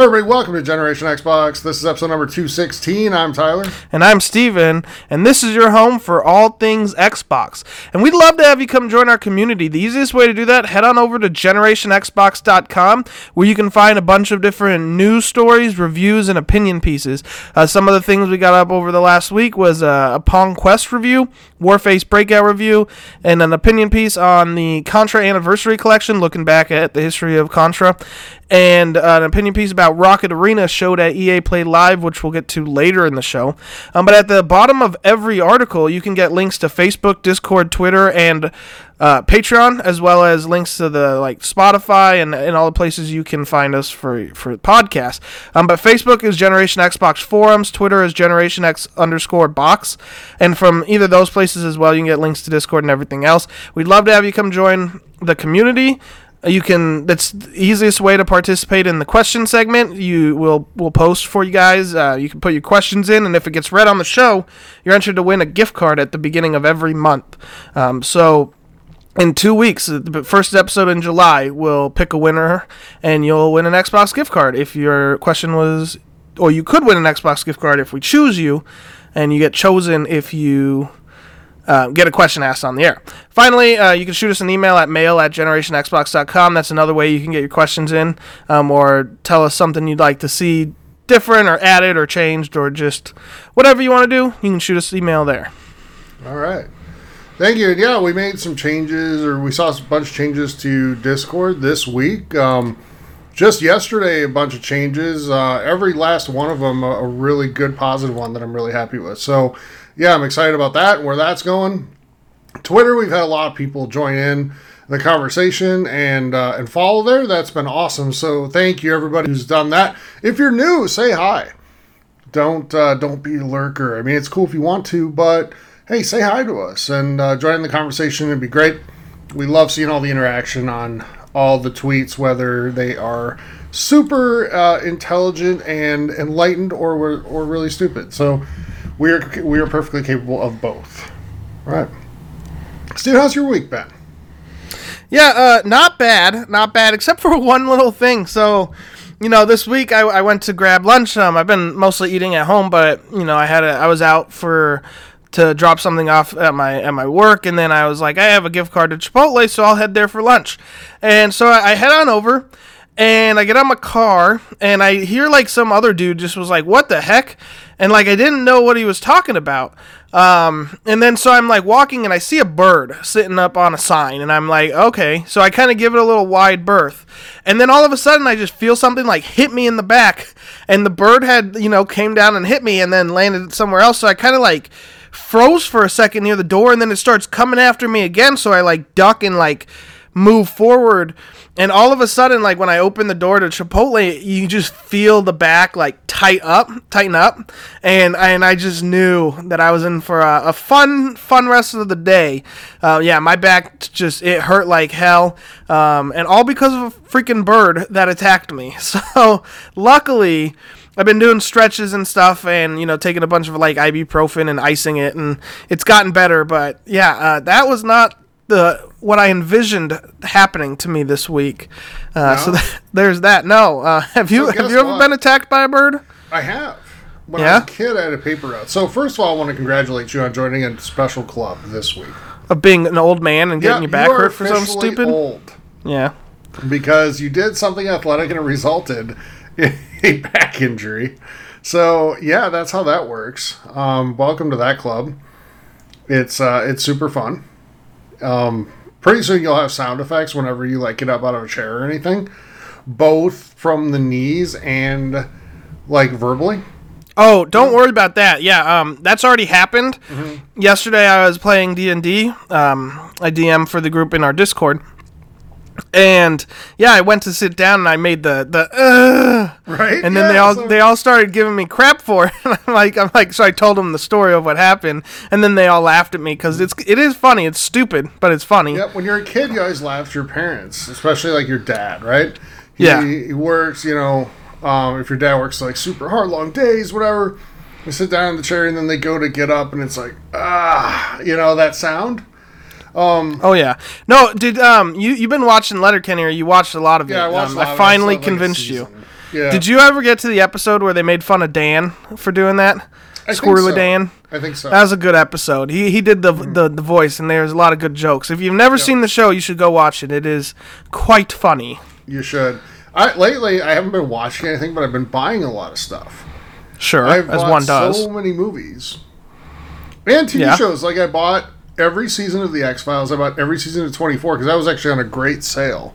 Everybody, welcome to Generation Xbox. This is episode number 216. I'm Tyler. And I'm Steven, and this is your home for all things Xbox. And we'd love to have you come join our community. The easiest way to do that, head on over to generationxbox.com, where you can find a bunch of different news stories, reviews, and opinion pieces. Uh, some of the things we got up over the last week was uh, a Pong Quest review, Warface Breakout review, and an opinion piece on the Contra Anniversary Collection, looking back at the history of Contra and uh, an opinion piece about Rocket Arena showed at EA Play Live, which we'll get to later in the show. Um, but at the bottom of every article, you can get links to Facebook, Discord, Twitter, and uh, Patreon, as well as links to the like Spotify and, and all the places you can find us for for podcasts. Um, but Facebook is Generation Xbox forums, Twitter is Generation X underscore box, and from either those places as well, you can get links to Discord and everything else. We'd love to have you come join the community you can that's the easiest way to participate in the question segment. You will will post for you guys uh, you can put your questions in and if it gets read on the show you're entered to win a gift card at the beginning of every month. Um, so in two weeks the first episode in july we'll pick a winner and you'll win an xbox gift card. If your question was or you could win an xbox gift card if we choose you and you get chosen if you uh, get a question asked on the air. Finally, uh, you can shoot us an email at mail at generationxbox.com. That's another way you can get your questions in um, or tell us something you'd like to see different or added or changed or just whatever you want to do. You can shoot us an email there. All right. Thank you. Yeah, we made some changes, or we saw a bunch of changes to Discord this week. Um, just yesterday, a bunch of changes. Uh, every last one of them, a, a really good, positive one that I'm really happy with. So, yeah, I'm excited about that and where that's going. Twitter, we've had a lot of people join in the conversation and uh, and follow there. That's been awesome. So thank you everybody who's done that. If you're new, say hi. Don't uh, don't be a lurker. I mean, it's cool if you want to, but hey, say hi to us and uh, join the conversation. It'd be great. We love seeing all the interaction on all the tweets, whether they are super uh, intelligent and enlightened or or really stupid. So we are we are perfectly capable of both. Right. Steve, how's your week been? Yeah, uh, not bad, not bad, except for one little thing. So, you know, this week I, I went to grab lunch. Um, I've been mostly eating at home, but you know, I had a, I was out for to drop something off at my at my work, and then I was like, I have a gift card to Chipotle, so I'll head there for lunch. And so I, I head on over, and I get on my car, and I hear like some other dude just was like, "What the heck?" And like I didn't know what he was talking about. Um, and then so I'm like walking and I see a bird sitting up on a sign, and I'm like, okay. So I kind of give it a little wide berth, and then all of a sudden I just feel something like hit me in the back, and the bird had you know came down and hit me, and then landed somewhere else. So I kind of like froze for a second near the door, and then it starts coming after me again. So I like duck and like move forward. And all of a sudden like when i open the door to chipotle you just feel the back like tight up tighten up. And and i just knew that i was in for a, a fun fun rest of the day. Uh, yeah my back just it hurt like hell um, and all because of a freaking bird that attacked me. So luckily I've been doing stretches and stuff, and you know, taking a bunch of like ibuprofen and icing it, and it's gotten better. But yeah, uh, that was not the what I envisioned happening to me this week. Uh, no. So th- there's that. No, uh, have you so have you ever what? been attacked by a bird? I have. When yeah? I was a kid, I had a paper route. So first of all, I want to congratulate you on joining a special club this week of being an old man and getting yeah, your back you hurt for something stupid. Old. Yeah, because you did something athletic and it resulted in a back injury. So yeah, that's how that works. Um, welcome to that club. It's uh, it's super fun. Um, pretty soon you'll have sound effects whenever you like get up out of a chair or anything, both from the knees and like verbally. Oh, don't worry about that. Yeah, um, that's already happened. Mm-hmm. Yesterday I was playing D and D. Um, I DM for the group in our Discord, and yeah, I went to sit down and I made the the uh, right, and then yeah, they all so... they all started giving me crap for it. I'm like I'm like so I told them the story of what happened, and then they all laughed at me because it's it is funny. It's stupid, but it's funny. Yep. When you're a kid, you always laugh at your parents, especially like your dad, right? He, yeah. He works, you know. Um, if your dad works like super hard, long days, whatever. You sit down in the chair and then they go to get up, and it's like ah, you know that sound. Um, oh yeah, no, did um you you've been watching Letterkenny or you watched a lot of yeah, it? I watched um, I finally convinced you. Yeah. Did you ever get to the episode where they made fun of Dan for doing that? I Squirrely so. Dan. I think so. That was a good episode. He he did the the, the voice, and there's a lot of good jokes. If you've never seen the show, you should go watch it. It is quite funny. you should. I lately I haven't been watching anything, but I've been buying a lot of stuff. Sure, I've as one does. so many movies and TV Yeah. shows. Like I bought every season of the X Files. I bought every season of Twenty Four because that was actually on a great sale.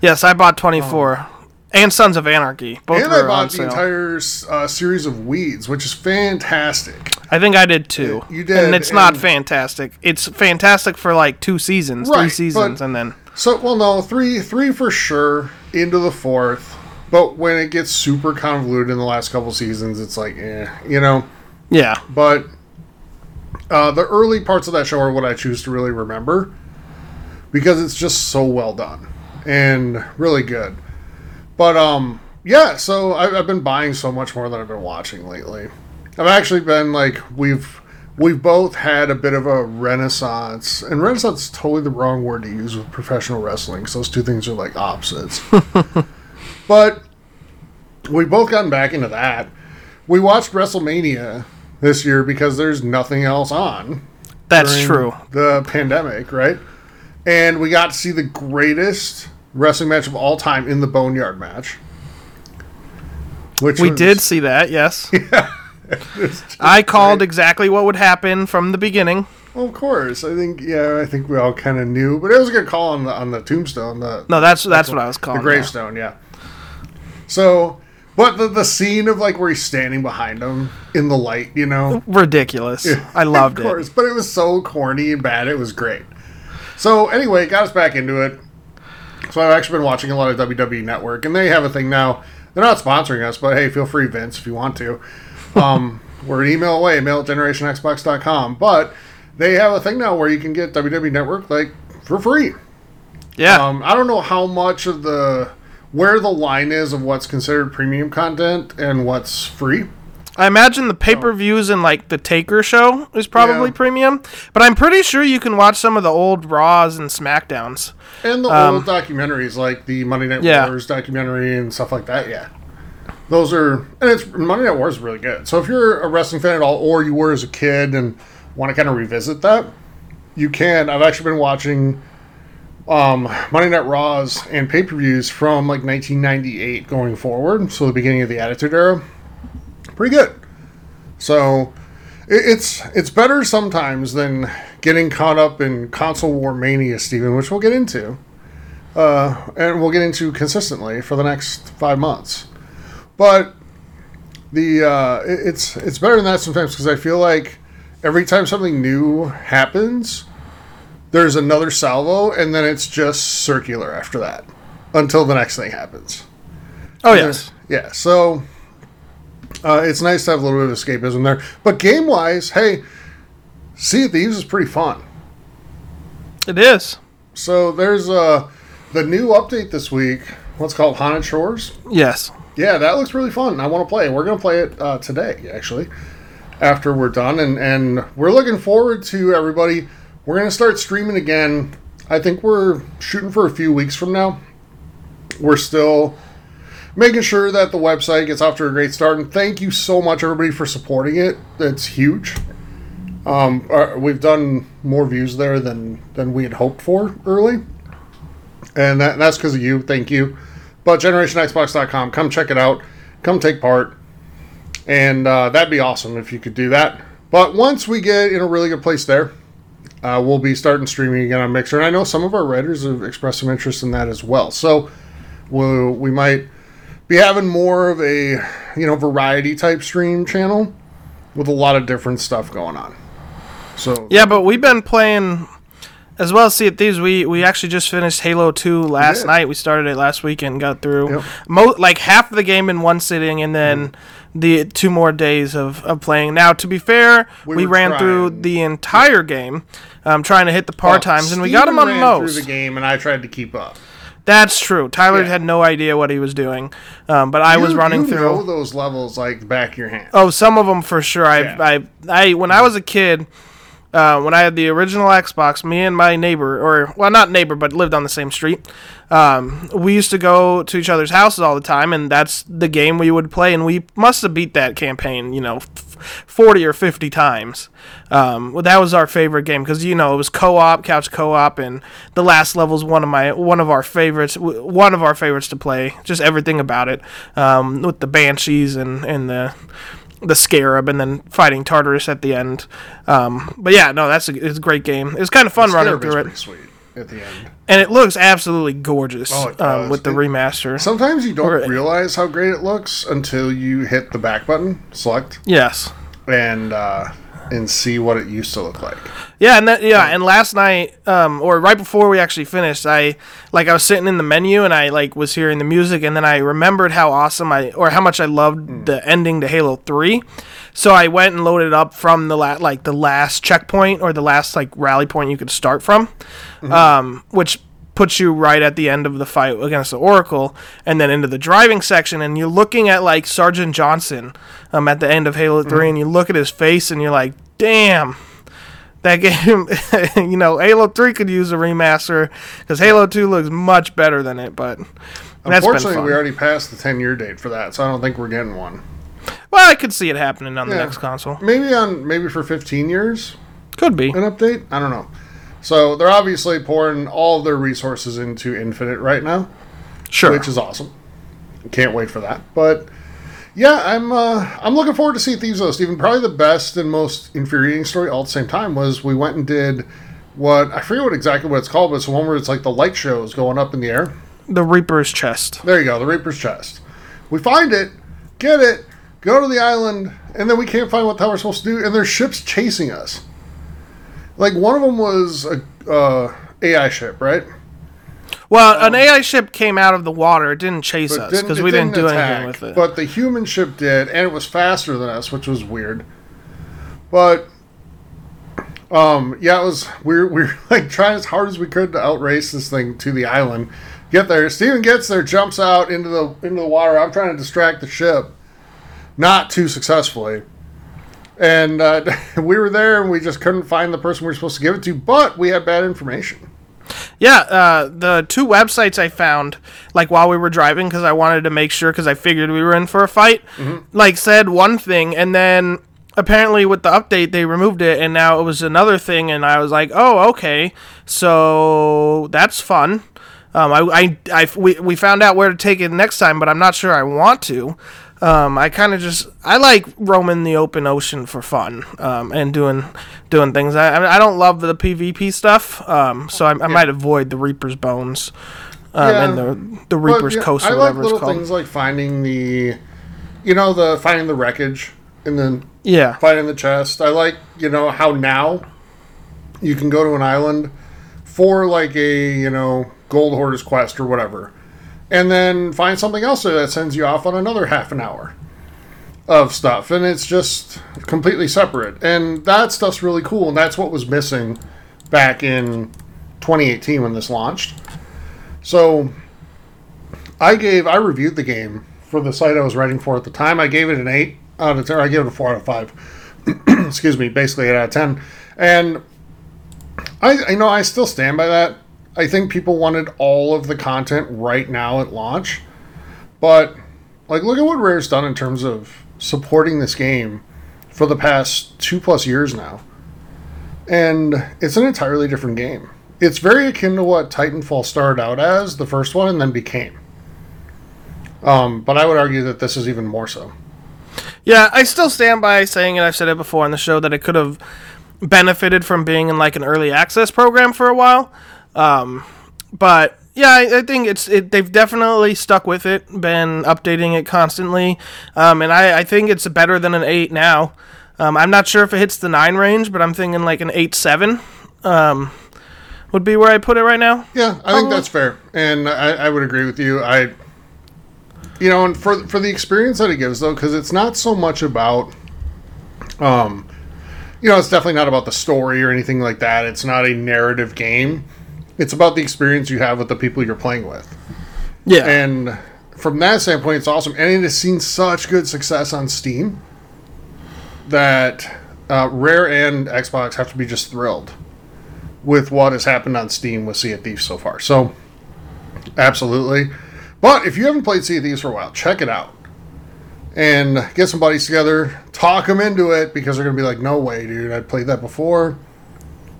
yes, I bought 24 and Sons of Anarchy. Both and were I on bought the sale. entire uh, series of Weeds, which is fantastic. I think I did too. You did, and it's not fantastic. It's fantastic for like two seasons, three seasons, but- and then So, well, no, three, three for sure into the fourth. But when it gets super convoluted in the last couple seasons, it's like, eh, you know. yeah, But uh, the early parts of that show are what I choose to really remember because it's just so well done and really good. But um, yeah, so I've, I've been buying so much more than I've been watching lately. I've actually been like we've we've both had a bit of a renaissance, and renaissance is totally the wrong word to use with professional wrestling. 'cause those two things are like opposites. but we've both gotten back into that. We watched WrestleMania this year because there's nothing else on that's true. The pandemic, right? And we got to see the greatest wrestling match of all time in the Boneyard match. Which We was- did see that. Yes, Yeah, I called exactly what would happen from the beginning. Well, of course. I think yeah, I think we all kind of knew, but it was a good call on the on the tombstone, the No, that's that's what I was calling. the gravestone, yeah. So, but the the scene of like where he's standing behind him in the light, you know, Ridiculous. I loved of it. but it was so corny and bad. It was great. So anyway, it got us back into it. So I've actually been watching a lot of WWE Network, and they have a thing now. They're not sponsoring us, but hey, feel free, Vince, if you want to. Um, we're an email away, mail at generationxbox.com. But they have a thing now where you can get WWE Network like for free. Yeah, Um, I don't know how much of the where the line is of what's considered premium content and what's free. I imagine the pay per views and like the Taker show is probably Yeah. premium, but I'm pretty sure you can watch some of the old Raws and Smackdowns. And the old documentaries like the Monday Night Um, Yeah. Wars documentary and stuff like that, yeah. Those are and it's Monday Night Wars is really good. So if you're a wrestling fan at all or you were as a kid and want to kind of revisit that, you can. I've actually been watching um, Monday Night Raws and pay-per-views from like 1998 going forward, so the beginning of the Attitude Era. Pretty good. So it, it's it's better sometimes than getting caught up in console war mania, Steven, which we'll get into, uh, and we'll get into consistently for the next five months. But the uh, it- it's it's better than that sometimes because I feel like every time something new happens, there's another salvo, and then it's just circular after that until the next thing happens. Oh yes, Yeah, so uh, it's nice to have a little bit of escapism there. But game wise, hey, Sea of Thieves is pretty fun. it is. So there's uh, the new update this week. What's called Haunted Shores? Yes. Yeah, that looks really fun. I want to play it. We're going to play it uh, today, actually, after we're done. And, and we're looking forward to everybody. We're going to start streaming again. I think we're shooting for a few weeks from now. We're still making sure that the website gets off to a great start. And thank you so much, everybody, for supporting it. That's huge. Um, uh, we've done more views there than, than we had hoped for early. And that, that's because of you. Thank you. But GenerationXbox.com, come check it out. Come take part. And uh, that'd be awesome if you could do that. But once we get in a really good place there, uh, we'll be starting streaming again on Mixer. And I know some of our writers have expressed some interest in that as well. So we'll, we might be having more of a you know variety type stream channel with a lot of different stuff going on. So Yeah, but we've been playing as well as Sea of Thieves. We we actually just finished Halo Two last did. night. We started it last week and got through Yep. mo- like half of the game in one sitting, and then Mm-hmm. the two more days of, of playing. Now, to be fair, We we, ran trying. through the entire game, um, trying to hit the par Well, times, and we got him Steven on ran most. through the game, and I tried to keep up. That's true. Tyler Yeah. had no idea what he was doing, um, but I was running you through. know those levels like the back of your hand. Oh, some of them for sure. I, Yeah. I, I, when I was a kid, uh, when I had the original Xbox, me and my neighbor, or well, not neighbor, but lived on the same street. Um, we used to go to each other's houses all the time, and that's the game we would play. And we must have beat that campaign, you know, f- forty or fifty times. Um, well, that was our favorite game because you know it was co-op, couch co-op, and the last level is one of my one of our favorites. One of our favorites to play. Just everything about it, um, with the banshees and and the the scarab and then fighting Tartarus at the end. Um, but yeah, no, that's a, it's a great game. It's kind of fun running through it, pretty sweet at the end. and it looks absolutely gorgeous Oh, um, with the It- remaster. Sometimes you don't Or- realize how great it looks until you hit the back button, select, yes. and uh, and see what it used to look like. Yeah, and that yeah, and last night, um, or right before we actually finished, I like I was sitting in the menu and I like was hearing the music, and then I remembered how awesome I or how much I loved the ending to Halo Three. So I went and loaded up from the la- like the last checkpoint or the last like rally point you could start from, um, which puts you right at the end of the fight against the Oracle, and then into the driving section, and you're looking at like Sergeant Johnson, um, at the end of Halo 3 and you look at his face, and you're like, damn that game, you know, Halo 3 could use a remaster because Halo 2 looks much better than it, but Unfortunately, we already passed the 10 year date for that, so I don't think we're getting one. well, I could see it happening on the next console. Maybe on maybe for 15 years Could be. an update. I don't know. So they're obviously pouring all their resources into Infinite right now, Sure. which is awesome. Can't wait for that. But yeah, I'm uh, I'm looking forward to see Thieves Though. Steven, probably the best and most infuriating story all at the same time was we went and did what I forget what exactly what it's called, but it's the one where it's like the light shows going up in the air. the Reaper's chest. There you go, the Reaper's chest. We find it, get it, go to the island, and then we can't find what the hell we're supposed to do, and there's ships chasing us. Like one of them was a uh, AI ship, right? Well, an AI ship came out of the water. It didn't chase us because we didn't, do attack, anything with it. But the human ship did, and it was faster than us, which was weird. But um, yeah, it was we were, we were like trying as hard as we could to outrace this thing to the island. Get there. Steven gets there, jumps out into the into the water. I'm trying to distract the ship, not too successfully. And uh, we were there, and we just couldn't find the person we were supposed to give it to. But we had bad information. Yeah, uh, the two websites I found, like while we were driving, because I wanted to make sure, because I figured we were in for a fight, like said one thing, and then apparently with the update they removed it, and now it was another thing, and I was like, oh, okay, so that's fun. Um, I, I, I, we, we found out where to take it next time, but I'm not sure I want to. Um, I kind of just I like roaming the open ocean for fun um, and doing doing things. I I I don't love the PvP stuff, um, so I, I might avoid the Reaper's Bones um, Yeah. and the the But, Reaper's yeah, Coast I or like whatever little it's called. things like finding the, you know, the finding the wreckage and then Yeah, finding the chest. I like, you know, how now you can go to an island for like a, you know, gold hoarders quest or whatever. And then find something else that sends you off on another half an hour of stuff. And it's just completely separate. And that stuff's really cool. And that's what was missing back in 2018 when this launched. So I gave, I reviewed the game for the site I was writing for at the time. I gave it an 8 out of 10. I gave it a 4 out of 5. Excuse me, basically 8 out of 10. And I, you know, I still stand by that. I think people wanted all of the content right now at launch. But, like, look at what Rare's done in terms of supporting this game for the past two plus years now. And it's an entirely different game. It's very akin to what Titanfall started out as, the first one, and then became. Um, but I would argue that this is even more so. yeah. I still stand by saying it. I've said it before on the show that it could have benefited from being in like an early access program for a while. Um, but yeah, I, I think it's it, they've definitely stuck with it, been updating it constantly, um, and I, I think it's better than an eight now. Um, I'm not sure if it hits the nine range, but I'm thinking like an eight seven um, would be where I put it right now. Yeah, I think Oh. that's fair, and I, I would agree with you. I, you know, and for for the experience that it gives, though, because it's not so much about, um, you know, it's definitely not about the story or anything like that. It's not a narrative game. It's about the experience you have with the people you're playing with, Yeah, and from that standpoint, it's awesome. And it has seen such good success on Steam that uh, Rare and Xbox have to be just thrilled with what has happened on Steam with Sea of Thieves so far. So, absolutely. But if you haven't played Sea of Thieves for a while, check it out and get some buddies together, talk them into it because they're going to be like, no way, dude, I played that before.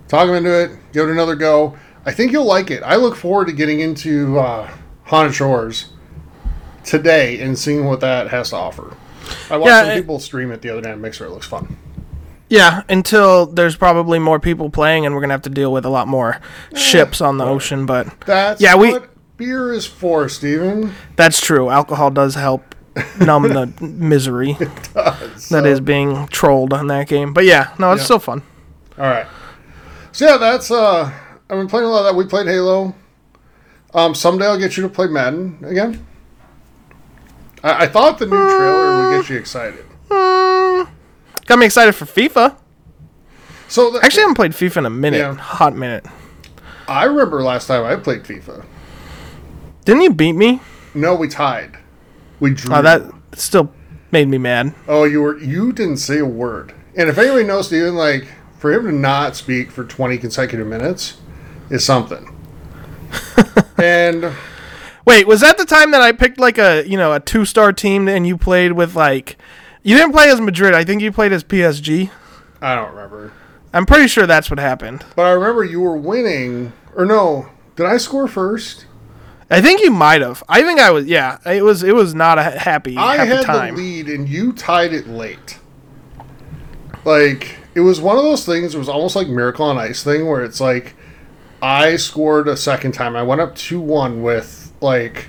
Talk them into it, give it another go. I think you'll like it. I look forward to getting into uh, Haunted Shores today and seeing what that has to offer. I watched Yeah, some it- people stream it the other day on Mixer. It looks fun. Yeah, until there's probably more people playing, and we're gonna have to deal with a lot more ships on the ocean. But That's Yeah, we- what beer is for, Steven. that's true. Alcohol does help numb the misery that is being trolled on that game. But yeah, no, it's Yeah. still fun. All right. So yeah, that's uh I've been playing a lot of that. We played Halo. Um someday I'll get you to play Madden again. I, I thought the new trailer would get you excited. Got me excited for FIFA. So the, Actually, I haven't played FIFA in a minute, Yeah. hot minute. I remember last time I played FIFA. Didn't you beat me? No, we tied. We drew. Oh, that still made me mad. Oh, you were you didn't say a word. And if anybody knows Steven, like for him to not speak for twenty consecutive minutes is something. and Wait, was that the time that I picked like a you know a two star team and you played with like you didn't play as Madrid? I think you played as PSG. I don't remember. I'm pretty sure that's what happened. But I remember you were winning. Or no, did I score first? I think you might have. I think I was. Yeah, it was. It was not a happy I happy had time. the lead and you tied it late. Like it was one of those things. It was almost like Miracle on Ice thing where it's like I scored a second time. I went up two one with like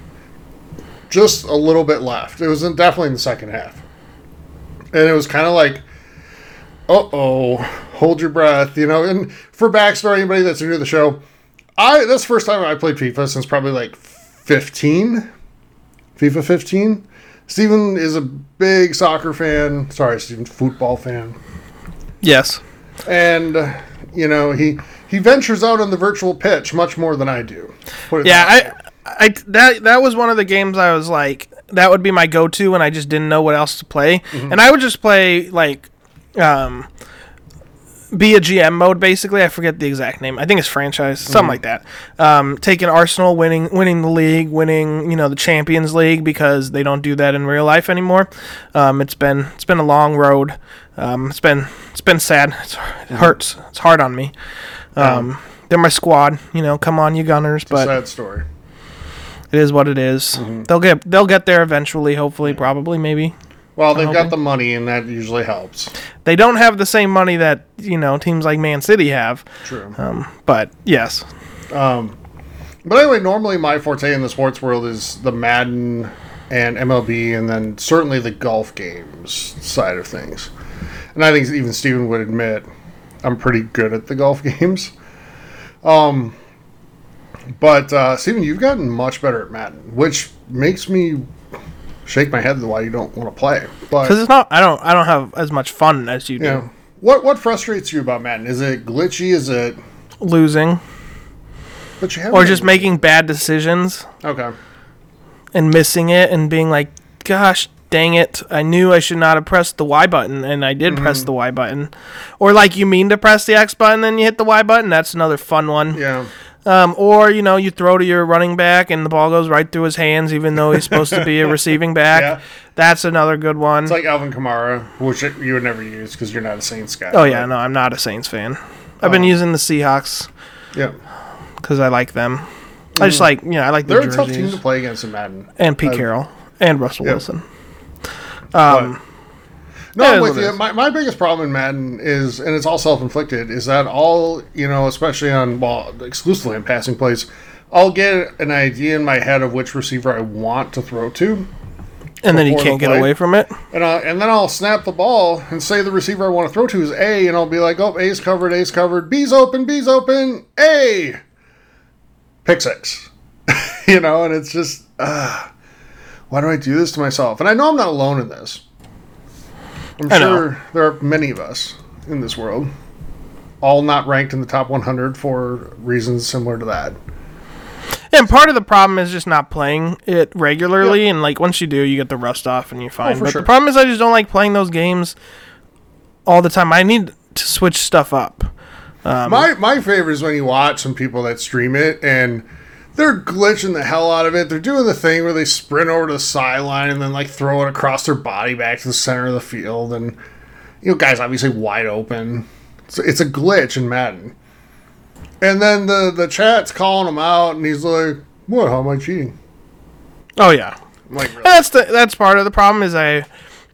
just a little bit left. It was in, definitely in the second half, and it was kind of like, uh oh, hold your breath, you know. And for backstory, anybody that's new to the show, I that's the first time I played FIFA since probably like fifteen. FIFA 15. Steven is a big soccer fan. Sorry, Steven, football fan. yes. And, uh, you know, he he ventures out on the virtual pitch much more than I do. Yeah, that. I, I that that was one of the games I was like that would be my go to, and I just didn't know what else to play, Mm-hmm. and I would just play like, um, be a GM mode basically. I forget the exact name. I think it's franchise, something Mm-hmm. like that. Um, taking Arsenal, winning winning the league, winning you know the Champions League because they don't do that in real life anymore. Um, it's been it's been a long road. Um, it's been it's been sad. It's, it hurts. It's hard on me. Um, they're my squad. You know, come on, you Gunners. But Sad story. it is what it is. Mm-hmm. They'll get they'll get there eventually. Hopefully, probably, maybe. Well, they've got the money, and that usually helps. They don't have the same money that you know teams like Man City have. True. Um, but yes, Um, but anyway, normally my forte in the sports world is the Madden and MLB, and then certainly the golf games side of things. And I think even Steven would admit I'm pretty good at the golf games. Um, but uh, Steven, you've gotten much better at Madden, which makes me shake my head why you don't want to play. Because it's not. I don't. I don't have as much fun as you do. yeah, what what frustrates you about Madden? Is it glitchy? Is it? Losing But you have or just making bad decisions okay. and missing it and being like, "Gosh, dang it! I knew I should not have pressed the Y button, and I did Mm-hmm. press the Y button." Or like you mean to press the X button, then you hit the Y button. That's another fun one. Yeah. Um, or you know, you throw to your running back and the ball goes right through his hands, even though he's supposed to be a receiving back. Yeah. That's another good one. It's like Alvin Kamara, which you would never use because you're not a Saints guy. oh yeah, no, I'm not a Saints fan. I've been Oh. using the Seahawks yeah. because I like them. I just like you know I like the Mm. They're a tough team to play against in Madden. and Pete Uh, Carroll and Russell yeah. Wilson. Um, No, I'm with you. My, my biggest problem in Madden is, and it's all self inflicted, is that all, you know, especially on, well, exclusively on passing plays, I'll get an idea in my head of which receiver I want to throw to, and then you the can't get play. away from it. and, I, and then I'll snap the ball and say the receiver I want to throw to is A, and I'll be like, oh, A's covered, A's covered, B's open, B's open, A! Pick six. you know, and it's just, uh, why do I do this to myself? And I know I'm not alone in this. I'm I know. sure there are many of us in this world, all not ranked in the top 100 for reasons similar to that. And part of the problem is just not playing it regularly, and like once you do, you get the rust off and you're fine. Oh, but sure. the problem is I just don't like playing those games all the time. I need to switch stuff up. Um, my my favorite is when you watch some people that stream it and they're glitching the hell out of it. They're doing the thing where they sprint over to the sideline and then like throw it across their body back to the center of the field, and you know, guys obviously wide open. So it's a glitch in Madden. And then the the chat's calling him out, and he's like, "What? How am I cheating?" oh yeah, like, really? that's the that's part of the problem is I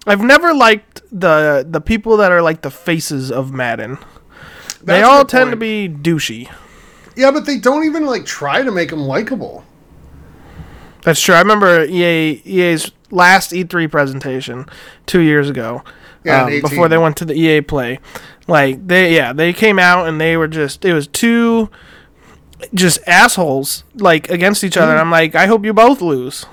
I've never liked the the people that are like the faces of Madden. they That's a all tend to be douchey. Yeah, but they don't even like try to make him likable. That's true. I remember EA EA's last E3 presentation two years ago. Yeah, um, before they went to the EA Play, like they yeah they came out and they were just it was two just assholes like against each other. And I'm like I hope you both lose.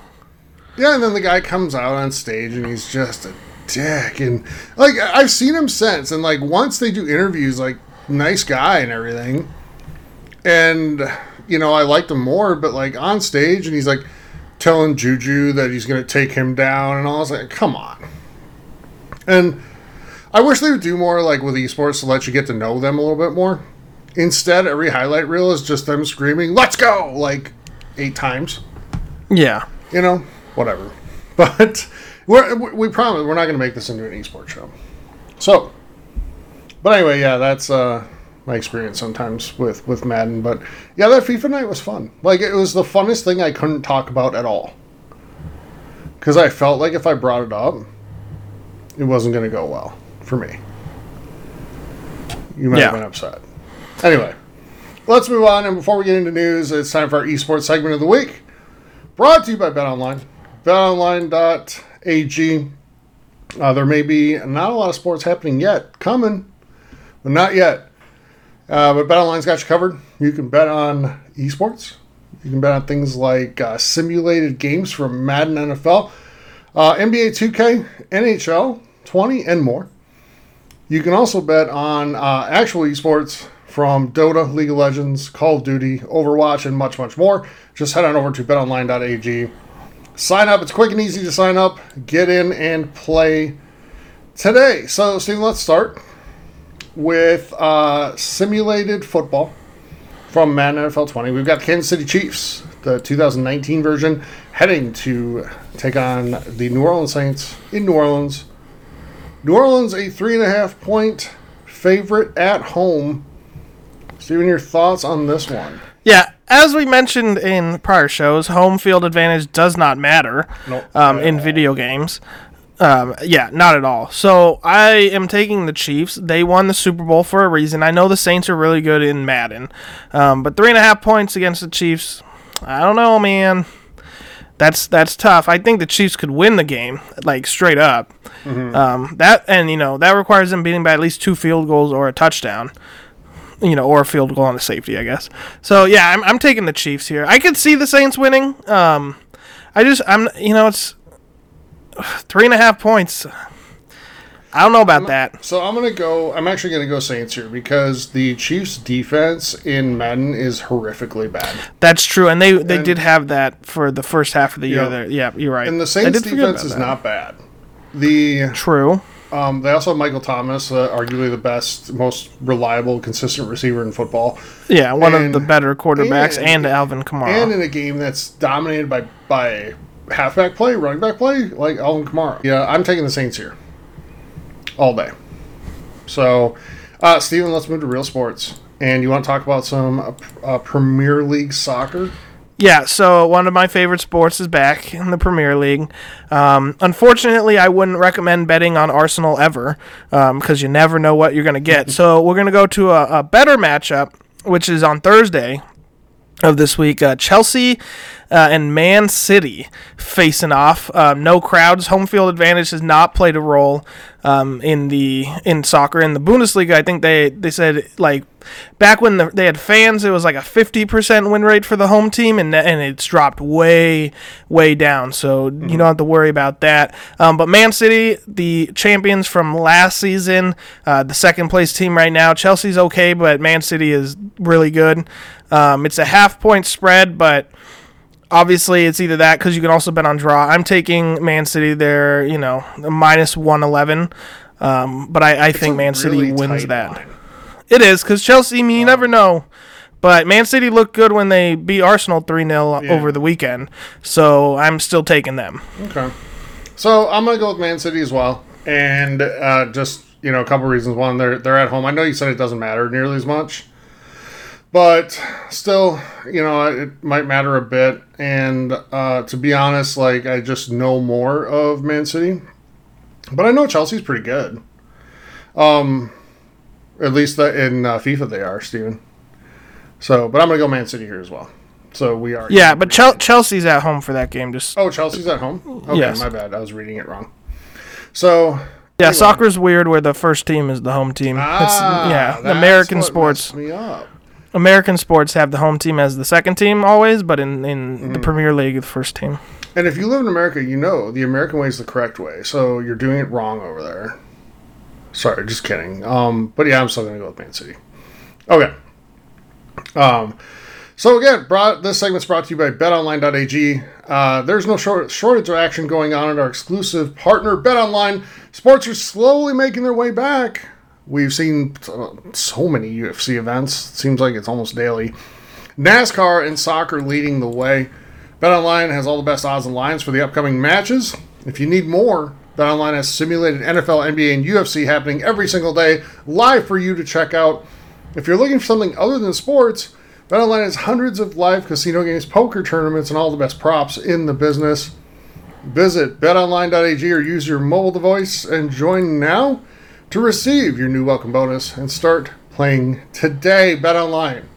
Yeah, and then the guy comes out on stage and he's just a dick. And like I've seen him since, and like once they do interviews, like nice guy and everything. And you know, I liked him more, but like on stage, and he's like telling Juju that he's gonna take him down, and all. I was like, come on. And I wish they would do more like with esports to let you get to know them a little bit more. Instead, every highlight reel is just them screaming, "Let's go!" like eight times Yeah. you know, whatever. But we're, we promise we're not going to make this into an esports show. So, but anyway, yeah, that's uh, my experience sometimes with with Madden. But yeah, that FIFA night was fun. Like it was the funnest thing I couldn't talk about at all because I felt like if I brought it up, it wasn't going to go well for me. You might have been upset. Anyway, let's move on. And before we get into news, it's time for our esports segment of the week. Brought to you by BetOnline. BetOnline.ag. Uh, there may be not a lot of sports happening yet, coming, but not yet. Uh, but BetOnline's got you covered. You can bet on esports. You can bet on things like uh, simulated games from Madden NFL, uh, NBA 2K, NHL 20, and more. You can also bet on uh, actual esports from Dota, League of Legends, Call of Duty, Overwatch, and much, much more. Just head on over to betonline.ag. Sign up. It's quick and easy to sign up. Get in and play today. So, Steve, let's start with uh, simulated football from Madden NFL 20. We've got the Kansas City Chiefs, the 2019 version, heading to take on the New Orleans Saints in New Orleans. New Orleans, a three and a half point favorite at home. Steven, your thoughts on this one? Yeah, as we mentioned in prior shows, home field advantage does not matter Nope. um, in video games. Um, yeah, not at all. So I am taking the Chiefs. They won the Super Bowl for a reason. I know the Saints are really good in Madden, um, but three and a half points against the Chiefs. I don't know, man. That's that's tough. I think the Chiefs could win the game, like straight up. Um, that and you know that requires them beating by at least two field goals or a touchdown you know, or a field goal on a safety, I guess. So yeah, I'm, I'm taking the Chiefs here. I could see the Saints winning. Um, I just I'm you know it's three and a half points. I don't know about that. So I'm gonna go. I'm actually gonna go Saints here because the Chiefs' defense in Madden is horrifically bad, That's true, and they they And- did have that for the first half of the year. Yeah. There, yeah, you're right. and the Saints' defense is that. not bad. The true. um, they also have Michael Thomas, uh, arguably the best, most reliable, consistent receiver in football, Yeah, one and- of the better quarterbacks, and- and, Alvin Kamara. and in a game that's dominated by by halfback play, running back play, like Alvin Kamara. Yeah, I'm taking the Saints here all day. So, uh, Steven, let's move to real sports. And you want to talk about some uh, uh, Premier League soccer? Yeah, so one of my favorite sports is back in the Premier League. Um, unfortunately, I wouldn't recommend betting on Arsenal ever because you never know what you're going to get. so we're going to go to a, a better matchup, which is on Thursday of this week. Uh, Chelsea uh, and Man City facing off. Um, no crowds. Home field advantage has not played a role um, in the in soccer in the Bundesliga. I think they they said like back when the, they had fans, it was like a fifty percent win rate for the home team, and and it's dropped way way down. So you don't have to worry about that. Um, but Man City, the champions from last season, uh, the second place team right now. Chelsea's okay, but Man City is really good. Um, it's a half point spread, but obviously it's either that because you can also bet on draw. I'm taking Man City there, you know, minus one eleven. Um, but I, I think Man City really wins that. line. It is because Chelsea. I mean, you never know. But Man City looked good when they beat Arsenal 3 0 Yeah. over the weekend. So I'm still taking them. Okay. So I'm gonna go with Man City as well, and uh, just you know a couple reasons. One, they're they're at home. I know you said it doesn't matter nearly as much, but still, you know, it might matter a bit. And uh, to be honest, like I just know more of Man City, but I know Chelsea's pretty good. Um, at least in uh, FIFA they are, Steven. So, but I'm gonna go Man City here as well. So we are. Yeah, but Chel- Chelsea's at home for that game. Just Oh, Chelsea's at home? Okay, Yes. my bad. I was reading it wrong. So, yeah, anyway. soccer's weird where the first team is the home team. ah, it's, yeah, that's American what sports. me up. American sports have the home team as the second team always, but in, in Mm. the Premier League, the first team. And if you live in America, you know the American way is the correct way. So you're doing it wrong over there. Sorry, just kidding. Um, but yeah, I'm still going to go with Man City. Okay. Um, so again, brought this segment's brought to you by BetOnline.ag. Uh, there's no short, shortage of action going on at our exclusive partner, BetOnline. Sports are slowly making their way back. We've seen so many UFC events. Seems like it's almost daily. NASCAR and soccer leading the way. BetOnline has all the best odds and lines for the upcoming matches. If you need more, BetOnline has simulated NFL, NBA, and UFC happening every single day live for you to check out. If you're looking for something other than sports, BetOnline has hundreds of live casino games, poker tournaments, and all the best props in the business. Visit betonline.ag or use your mobile device and join now to receive your new welcome bonus and start playing today. Bet online,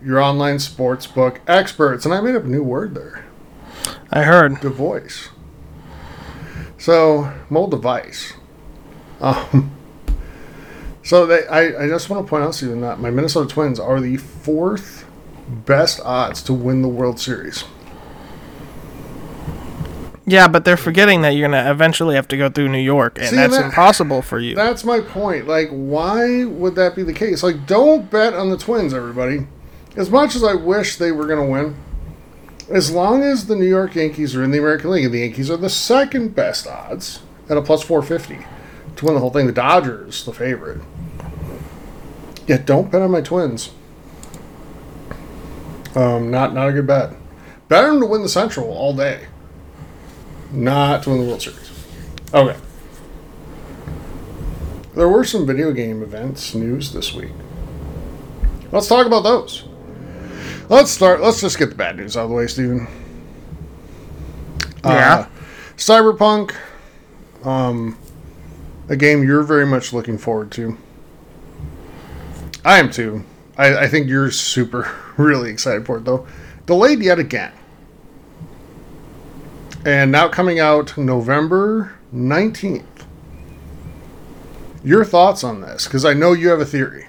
your online sportsbook experts. And I made up a new word there I heard. device. So, mobile device. Um, so they, I, I just want to point out to you that my Minnesota Twins are the fourth best odds to win the World Series. Yeah, but they're forgetting that you're going to eventually have to go through New York, and See, that's that- impossible for you. That's my point. Like, why would that be the case? Like, don't bet on the Twins, everybody. As much as I wish they were going to win, as long as the New York Yankees are in the American League, and the Yankees are the second best odds at a plus 450 to win the whole thing, the Dodgers, the favorite. Yeah, don't bet on my Twins. Um, not not a good bet. Bet them to win the Central all day. Not to win the World Series. Okay. There were some video game events news this week. Let's talk about those. Let's start. Let's just get the bad news out of the way, Steven. Yeah. Uh, Cyberpunk, um, a game you're very much looking forward to. I am too. I, I think you're super, really excited for it, though. Delayed yet again. And now coming out November 19th. Your thoughts on this? Because I know you have a theory.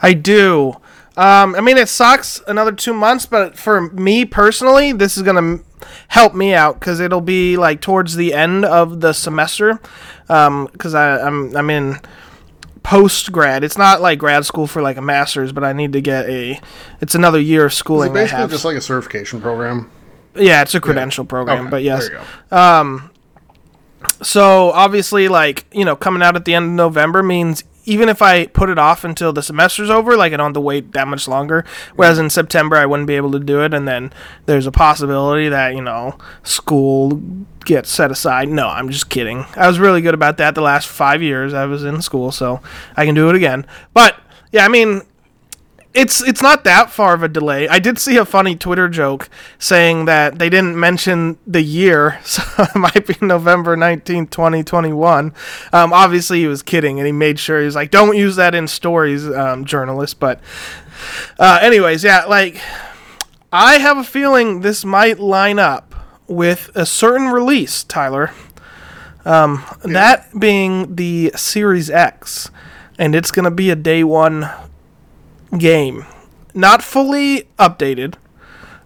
I do. Um, I mean, it sucks another two months, but for me personally, this is gonna help me out because it'll be like towards the end of the semester. Because I I'm I'm in post grad. It's not like grad school for like a master's, but I need to get a. It's another year of schooling. it I basically have. just like a certification program? Yeah, it's a credential program, Okay, but yes. Go. Um, so obviously, like you know, coming out at the end of November means even if I put it off until the semester's over, like I don't have to wait that much longer. Whereas in September, I wouldn't be able to do it, and then there's a possibility that you know school gets set aside. No, I'm just kidding. I was really good about that the last five years I was in school, so I can do it again. But yeah, I mean, it's it's not that far of a delay. I did see a funny Twitter joke saying that they didn't mention the year, so it might be November nineteenth, 2021. Um, obviously, he was kidding, and he made sure he was like, "Don't use that in stories, um, journalist." But, uh, anyways, yeah, like I have a feeling this might line up with a certain release, Tyler. Um, That being the Series X, and it's gonna be a day one game, not fully updated.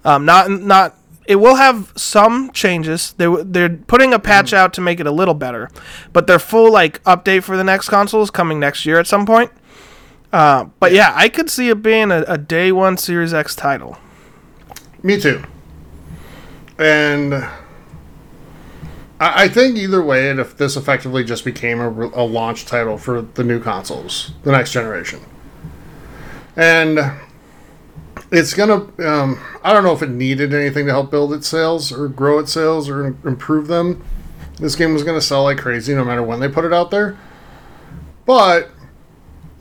Um, not not. It will have some changes. They they're putting a patch out to make it a little better, but their full like update for the next console is coming next year at some point. Uh, but yeah, I could see it being a, a day one Series X title. Me too. and I, I think either way, if this effectively just became a, a launch title for the new consoles, the next generation, and it's gonna. Um, I don't know if it needed anything to help build its sales or grow its sales or improve them. This game was gonna sell like crazy no matter when they put it out there, but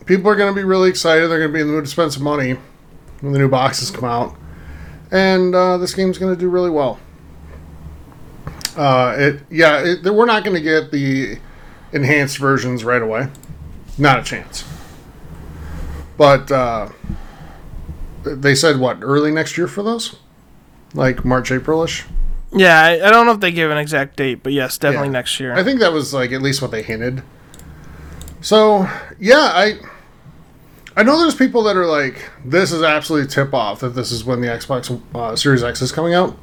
people are gonna be really excited. They're gonna be in the mood to spend some money when the new boxes come out, and uh, this game's to do really well. Uh, it yeah, it, we're not to get the enhanced versions right away, not a chance. But uh, they said what early next year for those, like March Aprilish. Yeah, I, I don't know if they give an exact date, but yes, definitely Yeah. next year. I think that was like at least what they hinted. So yeah, I I know there's people that are like, this is absolutely tip off that this is when the Xbox uh, Series X is coming out.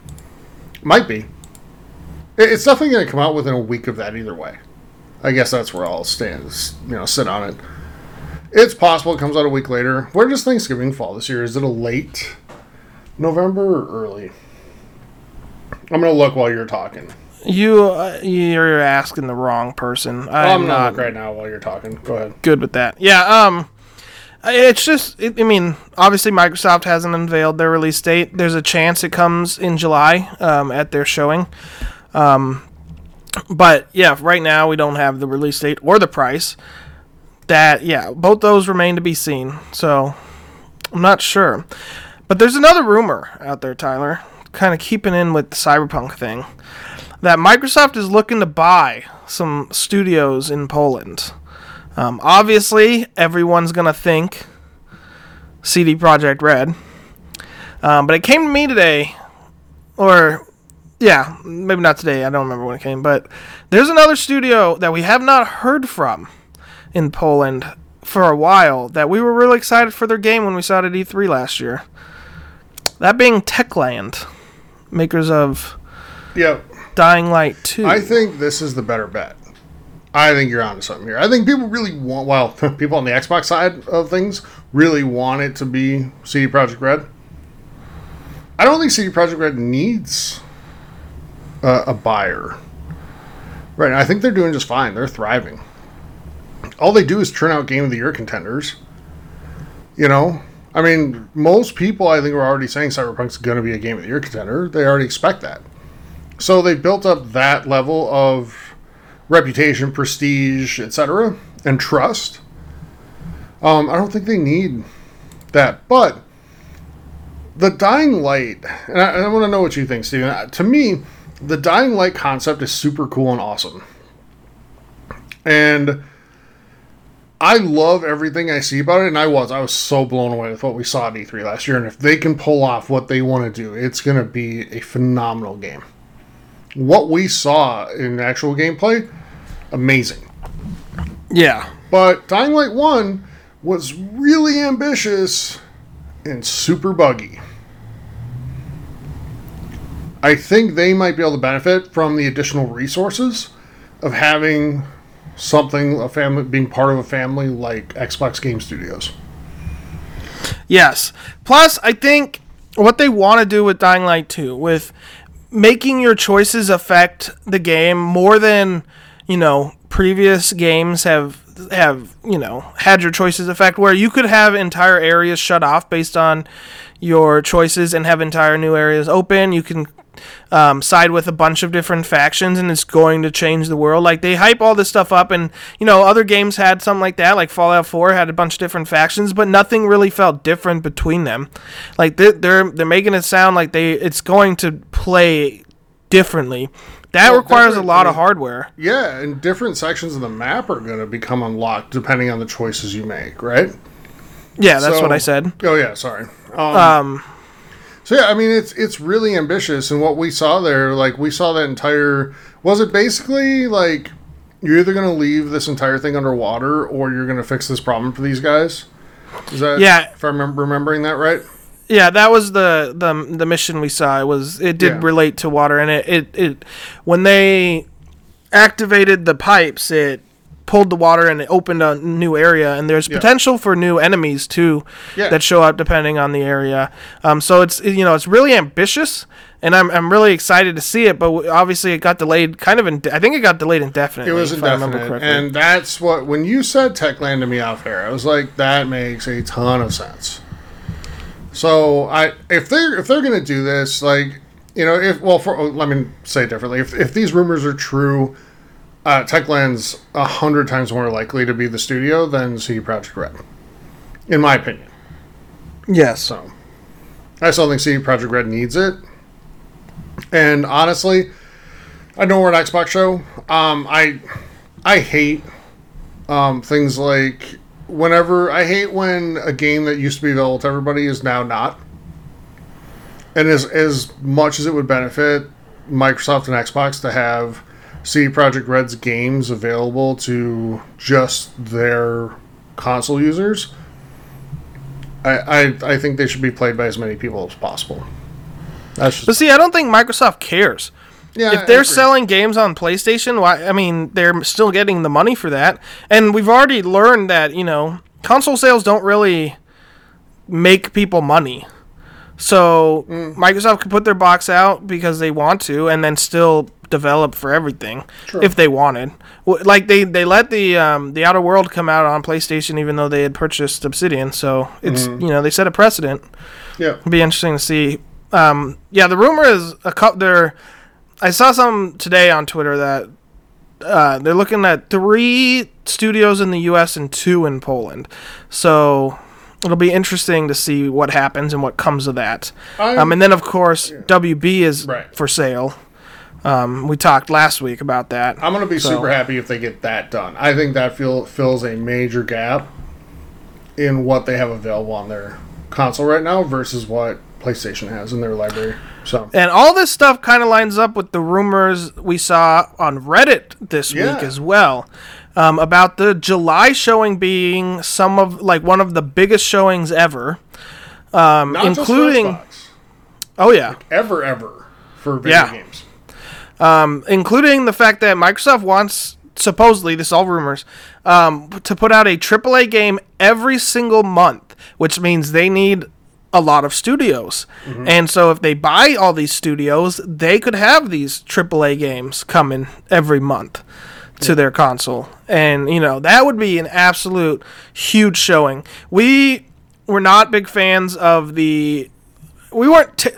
Might be. It's definitely going to come out within a week of that either way. I guess that's where I'll stand, you know, sit on it. It's possible it comes out a week later. Where does Thanksgiving fall this year? Is it a late November or early? I'm going to look while you're talking. you uh, you're asking the wrong person. I'm I'm not right now while you're talking. Go ahead. good with that. Yeah, um it's just it, I mean, obviously Microsoft hasn't unveiled their release date. There's a chance it comes in July um, at their showing. Um but yeah, right now we don't have the release date or the price. That yeah, both those remain to be seen. So I'm not sure. But there's another rumor out there, Tyler, kind of keeping in with the Cyberpunk thing, that Microsoft is looking to buy some studios in Poland. Um, obviously, everyone's gonna think CD Projekt Red, um, but it came to me today, or yeah, maybe not today. I don't remember when it came, but there's another studio that we have not heard from in Poland for a while that we were really excited for their game when we saw it at E3 last year. That being Techland, makers of Yep. Dying Light 2. I think this is the better bet. I think you're onto something here. I think people really want, well, people on the Xbox side of things really want it to be CD Projekt Red. I don't think CD Projekt Red needs a, a buyer. Right. I think they're doing just fine. They're thriving. All they do is turn out Game of the Year contenders. You know, I mean, most people I think are already saying Cyberpunk's going to be a Game of the Year contender. They already expect that. So they built up that level of reputation, prestige, etc., and trust. Um, I don't think they need that, but the Dying Light, and I, I want to know what you think, Steven. Uh, To me, the Dying Light concept is super cool and awesome, and I love everything I see about it. And I was, I was so blown away with what we saw at E3 last year. And if they can pull off what they want to do, it's going to be a phenomenal game what we saw in actual gameplay, amazing. yeah. But Dying Light 1 was really ambitious and super buggy. I think they might be able to benefit from the additional resources of having something, a family, being part of a family like Xbox Game Studios. Yes. Plus, I think what they want to do with Dying Light 2, with making your choices affect the game more than, you know, previous games have have, you know, had your choices affect where you could have entire areas shut off based on your choices and have entire new areas open. You can um, side with a bunch of different factions and it's going to change the world. Like they hype all this stuff up, and you know other games had something like that. Like Fallout 4 had a bunch of different factions, but nothing really felt different between them. Like they're they're, they're making it sound like they it's going to play differently. That Well, requires a lot of hardware. Yeah, and different sections of the map are going to become unlocked depending on the choices you make, right? Yeah, that's So- what I said. Oh yeah, sorry. Um, Um, So yeah, I mean it's it's really ambitious, and what we saw there, like we saw that entire was it basically like you're either going to leave this entire thing underwater or you're going to fix this problem for these guys. Is that Yeah. If I remember remembering that right? Yeah, that was the the the mission we saw. It was it did Yeah. relate to water, and it, it it when they activated the pipes, it pulled the water and it opened a new area. And there's Yeah. potential for new enemies too Yeah. that show up depending on the area. Um, so it's you know it's really ambitious. and I'm I'm really excited to see it. But obviously, it got delayed. Kind of, in, I think it got delayed indefinitely. It was if I remember indefinite, and that's what when you said Techland to me off air, I was like, that makes a ton of sense. So I, if they're if they're gonna do this, like you know, if well, for let me say it differently, if if these rumors are true, uh, Techland's a hundred times more likely to be the studio than CD Projekt Red, in my opinion. yes. So I still think CD Projekt Red needs it. And honestly, I know we're an Xbox show. Um, I I hate um, things like whenever I hate when a game that used to be available to everybody is now not. And as as much as it would benefit Microsoft and Xbox to have CD Projekt Red's games available to just their console users, I, I I think they should be played by as many people as possible. That's just But see, I don't think Microsoft cares. yeah. if they're selling games on PlayStation, why? I mean, they're still getting the money for that, and we've already learned that you know console sales don't really make people money. So Mm. Microsoft could put their box out because they want to, and then still develop for everything True. if they wanted. Like they, they let the um, the Outer World come out on PlayStation, even though they had purchased Obsidian. So it's Mm-hmm. you know they set a precedent. yeah. It'll be interesting to see. Um, yeah, the rumor is a couple. There, I saw some today on Twitter that uh, they're looking at three studios in the U.S. and two in Poland. So it'll be interesting to see what happens and what comes of that. Um, and then of course WB is Right. for sale. Um, we talked last week about that. I'm gonna be So- super happy if they get that done. I think that feel, fills a major gap in what they have available on their console right now versus what PlayStation has in their library. So And all this stuff kind of lines up with the rumors we saw on Reddit this Yeah. week as well. Um, about the July showing being some of like one of the biggest showings ever, um, including oh yeah, ever ever for video Yeah. games. Um, including the fact that Microsoft wants supposedly this is all rumors um, to put out a AAA game every single month, which means they need a lot of studios. And so if they buy all these studios, they could have these AAA games coming every month to their console. And you know, that would be an absolute huge showing. We were not big fans of the we weren't t-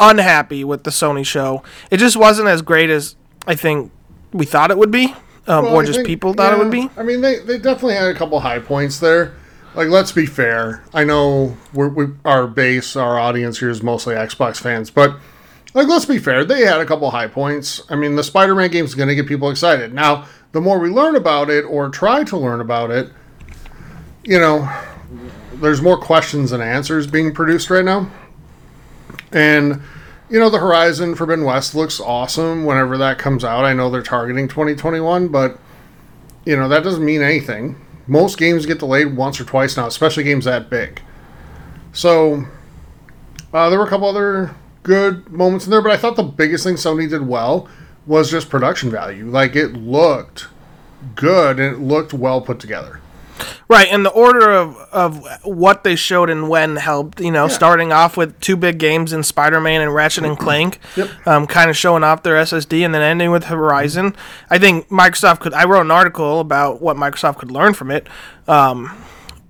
unhappy with the Sony show. It just wasn't as great as I think we thought it would be, um, Well, or I just think- people thought it would be. I mean, they, they definitely had a couple high points there. Like, let's be fair. I know we're, we our base, our audience here is mostly Xbox fans, but like, let's be fair. They had a couple high points. I mean, the Spider-Man game is going to get people excited. Now, the more we learn about it or try to learn about it, you know, there's more questions than answers being produced right now. And you know, the Horizon Forbidden West looks awesome whenever that comes out. I know they're targeting 2021, but you know, that doesn't mean anything. Most games get delayed once or twice now, especially games that big. So, uh, there were a couple other good moments in there, but I thought the biggest thing Sony did well was just production value. Like, it looked good and it looked well put together. Right, and the order of, of what they showed and when helped. You know, Yeah. starting off with two big games in Spider-Man and Ratchet and Clank, Yep. um, kind of showing off their SSD, and then ending with Horizon. I think Microsoft could. I wrote an article about what Microsoft could learn from it, um,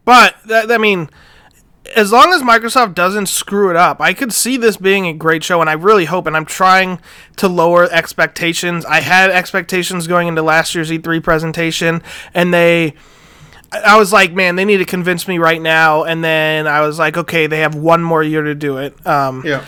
but that, I mean. As long as Microsoft doesn't screw it up, I could see this being a great show, and I really hope. And I'm trying to lower expectations. I had expectations going into last year's E3 presentation, and they I was like, man, they need to convince me right now. And then I was like, okay, they have one more year to do it. Um, Yeah.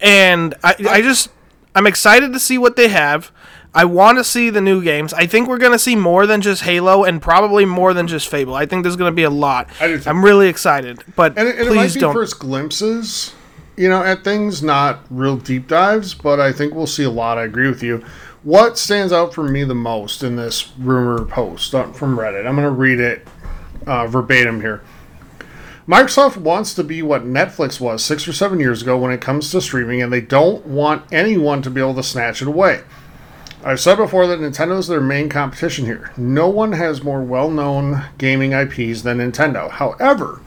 and I, I just, I'm excited to see what they have. I want to see the new games. I think we're going to see more than just Halo and probably more than just Fable. I think there's going to be a lot. I I'm really excited. But And, it- and it might please be don't. first glimpses, you know, at things, not real deep dives, but I think we'll see a lot. I agree with you. What stands out for me the most in this rumor post from Reddit? I'm going to read it uh, verbatim here. Microsoft wants to be what Netflix was six or seven years ago when it comes to streaming, and they don't want anyone to be able to snatch it away. I've said before that Nintendo is their main competition here. No one has more well known gaming IPs than Nintendo. However,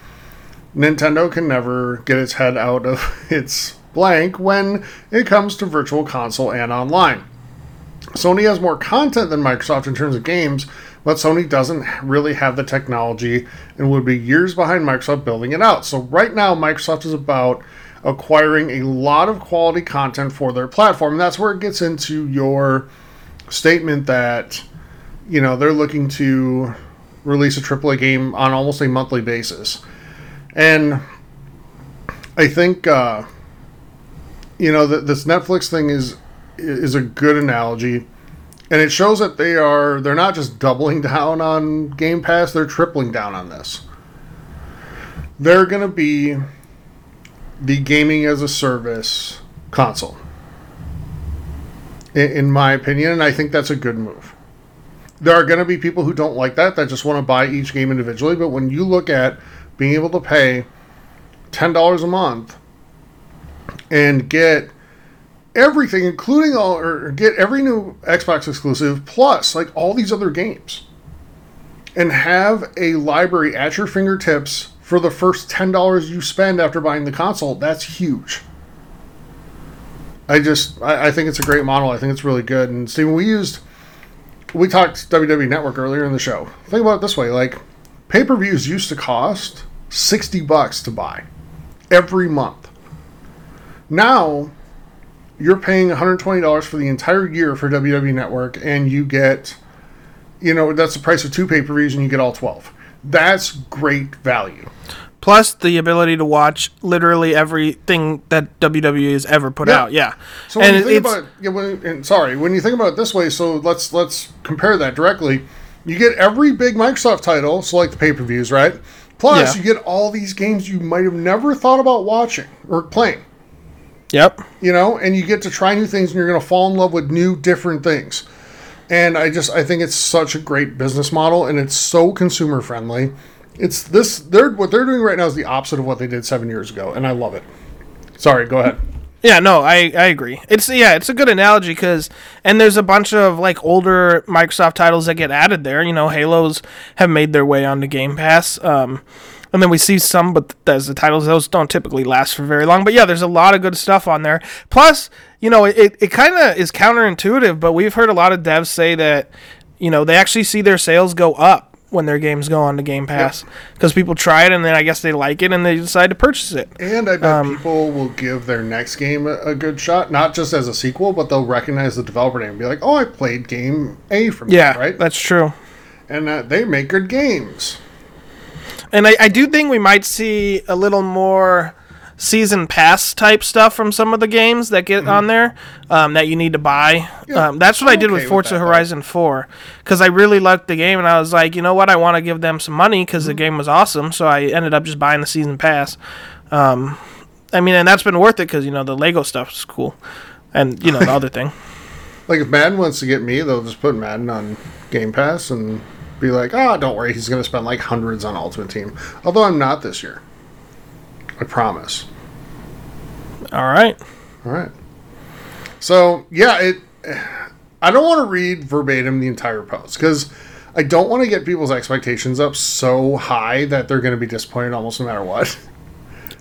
Nintendo can never get its head out of its blank when it comes to virtual console and online. Sony has more content than Microsoft in terms of games, but Sony doesn't really have the technology and would be years behind Microsoft building it out. So, right now, Microsoft is about acquiring a lot of quality content for their platform. And that's where it gets into your statement that, you know, they're looking to release a AAA game on almost a monthly basis. And I think, uh, you know, that this Netflix thing is is a good analogy. And it shows that they are they're not just doubling down on game pass they're tripling down on this. They're going to be the gaming as a service console in, in my opinion and i think that's a good move. There are going to be people who don't like that that just want to buy each game individually but when you look at being able to pay $10 a month and get everything, including all, or get every new Xbox exclusive, plus like all these other games, and have a library at your fingertips for the first ten dollars you spend after buying the console. That's huge. I just, I, I think it's a great model. I think it's really good. And Steven, we used, we talked WWE Network earlier in the show. Think about it this way: like pay per views used to cost sixty bucks to buy every month. Now you're paying $120 for the entire year for WWE Network, and you get, you know, that's the price of two pay per views, and you get all 12. That's great value. Plus the ability to watch literally everything that WWE has ever put Yeah. out. Yeah. So when and you think about, yeah, when, and sorry, when you think about it this way, so let's let's compare that directly. You get every big Microsoft title, so like the pay per views, right? Plus, Yeah. you get all these games you might have never thought about watching or playing. Yep. you know, and you get to try new things and you're going to fall in love with new, different things. And I just, I think it's such a great business model and it's so consumer friendly. It's this, they're, what they're doing right now is the opposite of what they did seven years ago, and I love it. Sorry, go ahead. Yeah, no, I, I agree. It's yeah, it's a good analogy because and there's a bunch of like older Microsoft titles that get added there. You know, Halos have made their way onto Game Pass. Um, and then we see some, but as the titles, those don't typically last for very long. But yeah, there's a lot of good stuff on there. Plus, you know, it, it kind of is counterintuitive, but we've heard a lot of devs say that, you know, they actually see their sales go up when their games go on to Game Pass because people try it and then I guess they like it and they decide to purchase it. And I bet Um, people will give their next game a, a good shot, not just as a sequel, but they'll recognize the developer name and be like, oh, I played game A from Yeah, that, right? that's true. and uh, they make good games. And I, I do think we might see a little more season pass type stuff from some of the games that get on there um, that you need to buy. Mm-hmm. Yeah, um, that's what I I'm did okay with with Forza that, though. Horizon 4 because I really liked the game and I was like, you know what, I want to give them some money because Mm-hmm. the game was awesome. So I ended up just buying the season pass. Um, I mean, and that's been worth it because you know the Lego stuff is cool, and you know the other thing. Like if Madden wants to get me, they'll just put Madden on Game Pass and be like, "Ah, don't worry, he's going to spend like hundreds on Ultimate Team." Although I'm not this year. I promise. All right. All right. So yeah, it. I don't want to read verbatim the entire post because I don't want to get people's expectations up so high that they're going to be disappointed almost no matter what.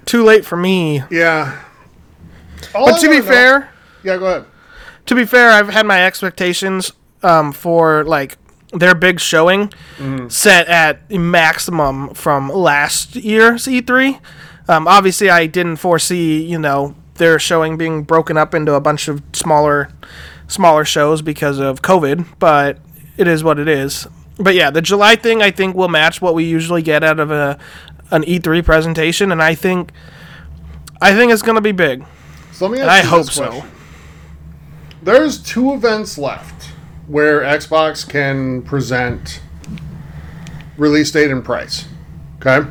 Too late for me. Yeah. All But I to be know- fair, yeah, go ahead. to be fair, I've had my expectations um, for like their big showing set at maximum from last year's E3. Um, obviously, I didn't foresee you know their showing being broken up into a bunch of smaller smaller shows because of COVID, but it is what it is. But yeah, the July thing I think will match what we usually get out of a an E3 presentation, and I think I think it's gonna be big. So let me ask And I you hope this so. There's two events left where Xbox can present release date and price. Okay?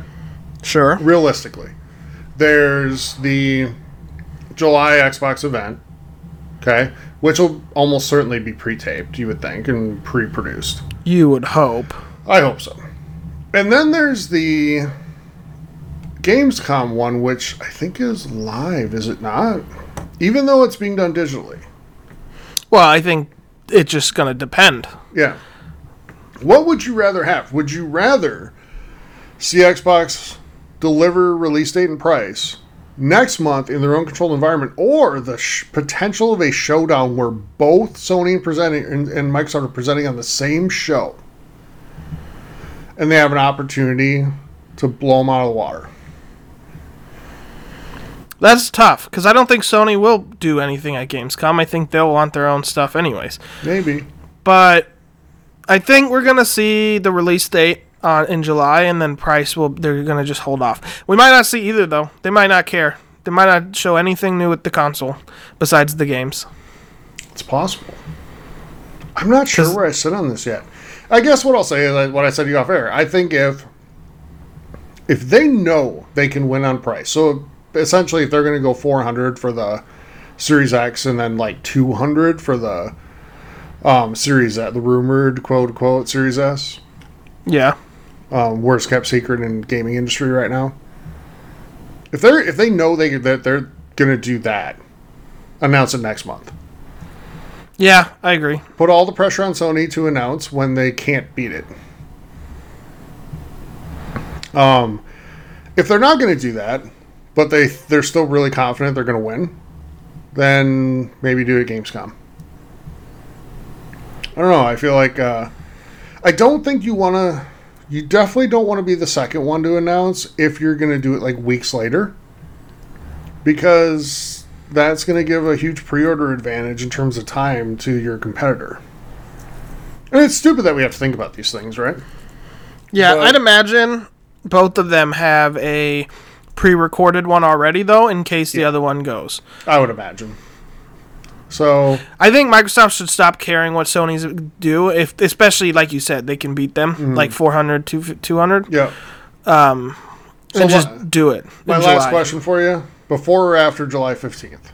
Sure. Realistically. There's the July Xbox event. Okay? Which will almost certainly be pre taped, you would think, and pre produced. You would hope. I hope so. And then there's the Gamescom one, which I think is live, is it not? Even though it's being done digitally. Well, I think it's just going to depend. Yeah. What would you rather have? Would you rather see Xbox deliver release date and price next month in their own controlled environment, or the sh- potential of a showdown where both Sony and presenting and, and Microsoft are presenting on the same show, and they have an opportunity to blow them out of the water. That's tough because I don't think Sony will do anything at Gamescom. I think they'll want their own stuff anyways. Maybe. But I think we're gonna see the release date uh, in July, and then price will. They're gonna just hold off. We might not see either though. They might not care. They might not show anything new with the console besides the games. It's possible. I'm not sure where I sit on this yet. I guess what I'll say is what I said to you off air. I think if if they know they can win on price, so essentially if they're going to go 400 for the Series X and then like 200 for the um, Series S, the rumored quote unquote Series S, Yeah. um, worst kept secret in gaming industry right now. If they're if they know they that they're going to do that, announce it next month. Yeah, I agree. put all the pressure on Sony to announce when they can't beat it. Um, if they're not going to do that, but they they're still really confident they're going to win, then maybe do it at Gamescom. I don't know. I feel like uh, I don't think you want to. You definitely don't want to be the second one to announce if you're going to do it like weeks later, because that's going to give a huge pre-order advantage in terms of time to your competitor. And it's stupid that we have to think about these things, right? Yeah, But- I'd imagine both of them have a pre-recorded one already though, in case the other one goes. I would imagine. So I think Microsoft should stop caring what Sony's do, if especially like you said, they can beat them Mm-hmm. like 400 to 200 yeah. um So and just do it. My last July. question for you: Before or after July fifteenth?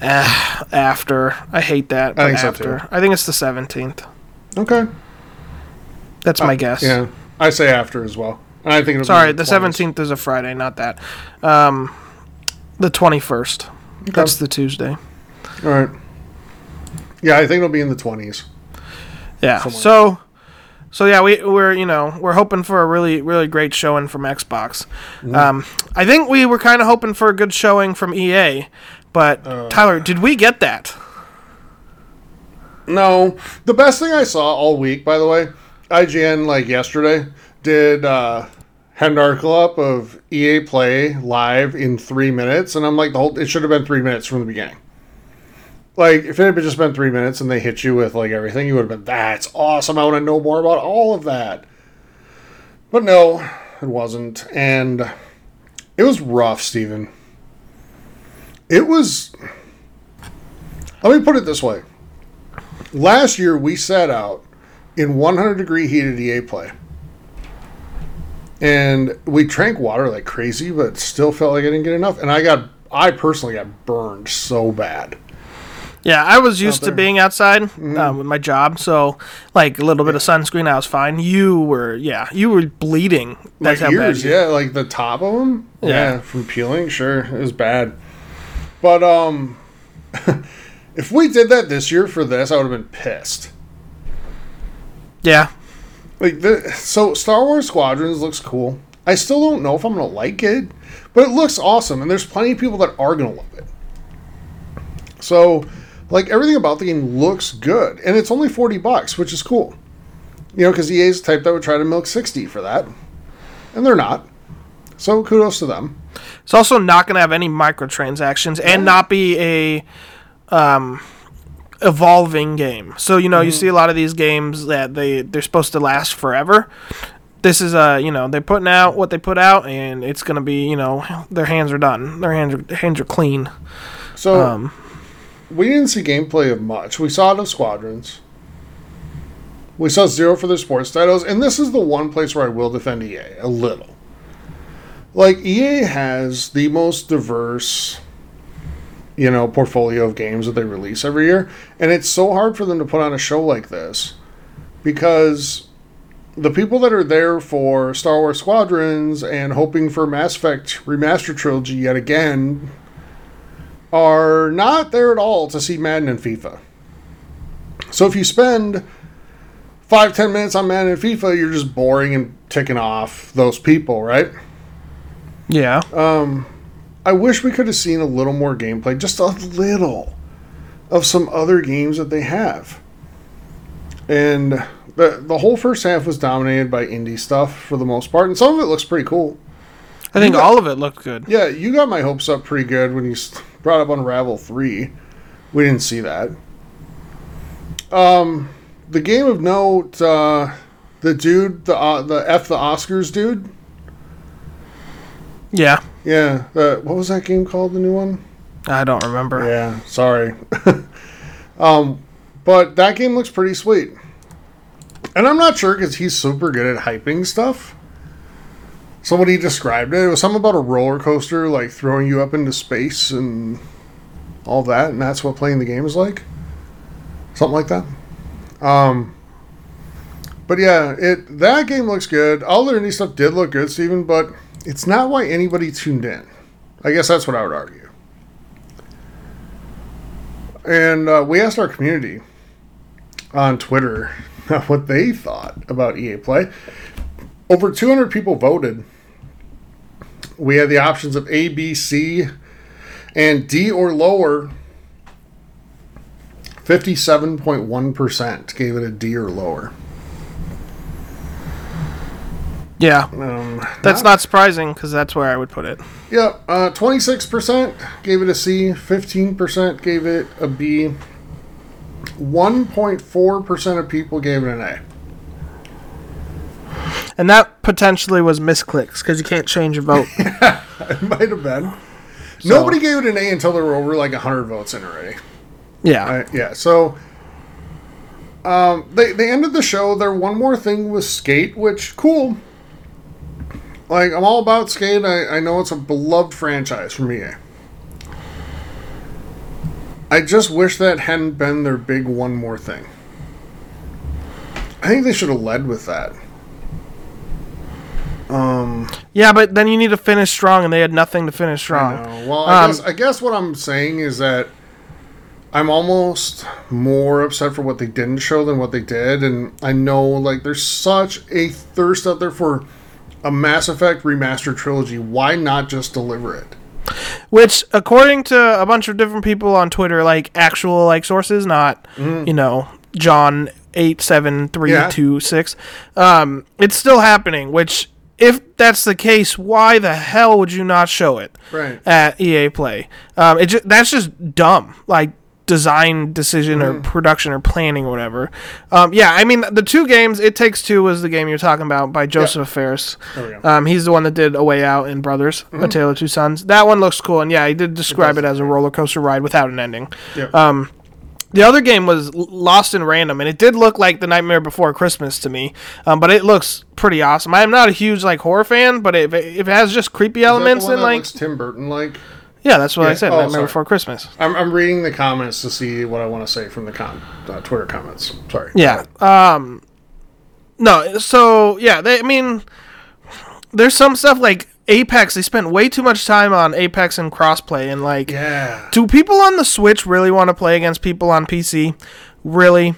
Ah, after. I hate that. I think so, after. too. I think it's the 17th. Okay. That's my guess. Uh, Yeah, I say after as well. And I think it'll Sorry, be the 17th is a Friday, not that. Um the 21st. That's the Tuesday. All right. Yeah, I think it'll be in the twenties. Yeah. Somewhere. So so yeah, we we're you know we're hoping for a really really great showing from Xbox. Mm-hmm. Um, I think we were kind of hoping for a good showing from EA, but Uh. Tyler, did we get that? No, the best thing I saw all week, by the way, IGN like yesterday did uh, had an article up of EA Play live in three minutes, and I'm like the whole. It should have been three minutes from the beginning. Like if it had just been three minutes and they hit you with like everything, you would have been that's awesome. I want to know more about all of that. But no, it wasn't, and it was rough, Steven. It was. Let me put it this way. Last year we sat out in 100 degree heat at EA Play. And we drank water like crazy, but still felt like I didn't get enough. And I got, I personally got burned so bad. Yeah, I was used to being outside Mm-hmm. um, with my job, so like a little bit of sunscreen, I was fine. You were, yeah, you were bleeding. That's like how bad. you- yeah, like the top of them, yeah. Yeah. from peeling. Sure, it was bad. But um, if we did that this year for this, I would have been pissed. Yeah, Like the so Star Wars Squadrons looks cool. I still don't know if I'm gonna like it, but it looks awesome, and there's plenty of people that are gonna love it. So, like everything about the game looks good, and it's only forty bucks, which is cool. You know, because EA's the type that would try to milk sixty for that, and they're not. So kudos to them. It's also not going to have any microtransactions and not be a um, evolving game. So you know, Mm-hmm. you see a lot of these games that they they're supposed to last forever. This is a you know they're putting out what they put out, and it's going to be you know their hands are done, their hands are hands are clean. So Um, we didn't see gameplay of much. We saw it of Squadrons. We saw zero for their sports titles, and this is the one place where I will defend EA a little. Like EA has the most diverse, you know, portfolio of games that they release every year, and it's so hard for them to put on a show like this because the people that are there for Star Wars Squadrons and hoping for Mass Effect remaster trilogy yet again are not there at all to see Madden and FIFA. So if you spend five, ten minutes on Madden and FIFA, you're just boring and ticking off those people, right? Yeah. Um, I wish we could have seen a little more gameplay, just a little, of some other games that they have. And the the whole first half was dominated by indie stuff for the most part, and some of it looks pretty cool. I think got- all of it looked good. Yeah, you got my hopes up pretty good when you brought up Unravel three. We didn't see that. Um, the game of note, uh, the dude, the uh, the F the Oscars dude. Yeah. Yeah, the, what was that game called? The new one. I don't remember. Yeah, sorry. um, but that game looks pretty sweet. And I'm not sure because he's super good at hyping stuff. Somebody described it. It was something about a roller coaster, like throwing you up into space and all that, and that's what playing the game is like. Something like that. Um, but yeah, it that game looks good. All the indie stuff did look good, Steven, but it's not why anybody tuned in. I guess that's what I would argue. And uh, we asked our community on Twitter what they thought about EA Play. Over 200 people voted. We had the options of A, B, C, and D or lower. 57.1% gave it a D or lower. Yeah. Um, That's not surprising because that's where I would put it. Yeah, uh, 26% gave it a C, 15% gave it a B, 1.4% of people gave it an A. And that potentially was misclicks because you can't change a vote. It might have been. Nobody gave it an A until there were over like 100 votes in already. yeah. Yeah, so um, they, they ended the show. Their one more thing was Skate, which, cool. Like, I'm all about Skate. I, I know it's a beloved franchise for me. I just wish that hadn't been their big one more thing. I think they should have led with that. Um, Yeah, but then you need to finish strong, and they had nothing to finish strong. know. Well, I Um, guess I guess what I'm saying is that I'm almost more upset for what they didn't show than what they did, and I know like there's such a thirst out there for a Mass Effect remastered trilogy. Why not just deliver it? Which, according to a bunch of different people on Twitter, like actual like sources, not Mm-hmm. you know John eight seven three two six, um, it's still happening. Which, if that's the case, why the hell would you not show it Right. at EA Play? Um, it ju- that's just dumb. Like design decision or production or planning or whatever. Um, yeah, I mean the two games. It Takes Two was the game you're talking about by Josef Fares. There we go. Um, he's the one that did A Way Out and Brothers, A Tale of Two Sons. That one looks cool, and yeah, he did describe it, as a roller coaster ride without an ending. Yep. Um, the other game was L- Lost in Random, and it did look like The Nightmare Before Christmas to me, um, but it looks pretty awesome. I'm not a huge like horror fan, but if it, if it has just creepy Is that the elements one and that like looks Tim Burton like. Yeah, that's what I said. Oh, Nightmare sorry. Before Christmas. I'm, I'm reading the comments to see what I want to say from the con- uh, Twitter comments. Sorry. Yeah. Um, no. So yeah, they. I mean, there's some stuff like Apex. They spent way too much time on Apex and crossplay, and like, Yeah. do people on the Switch really want to play against people on PC? Really?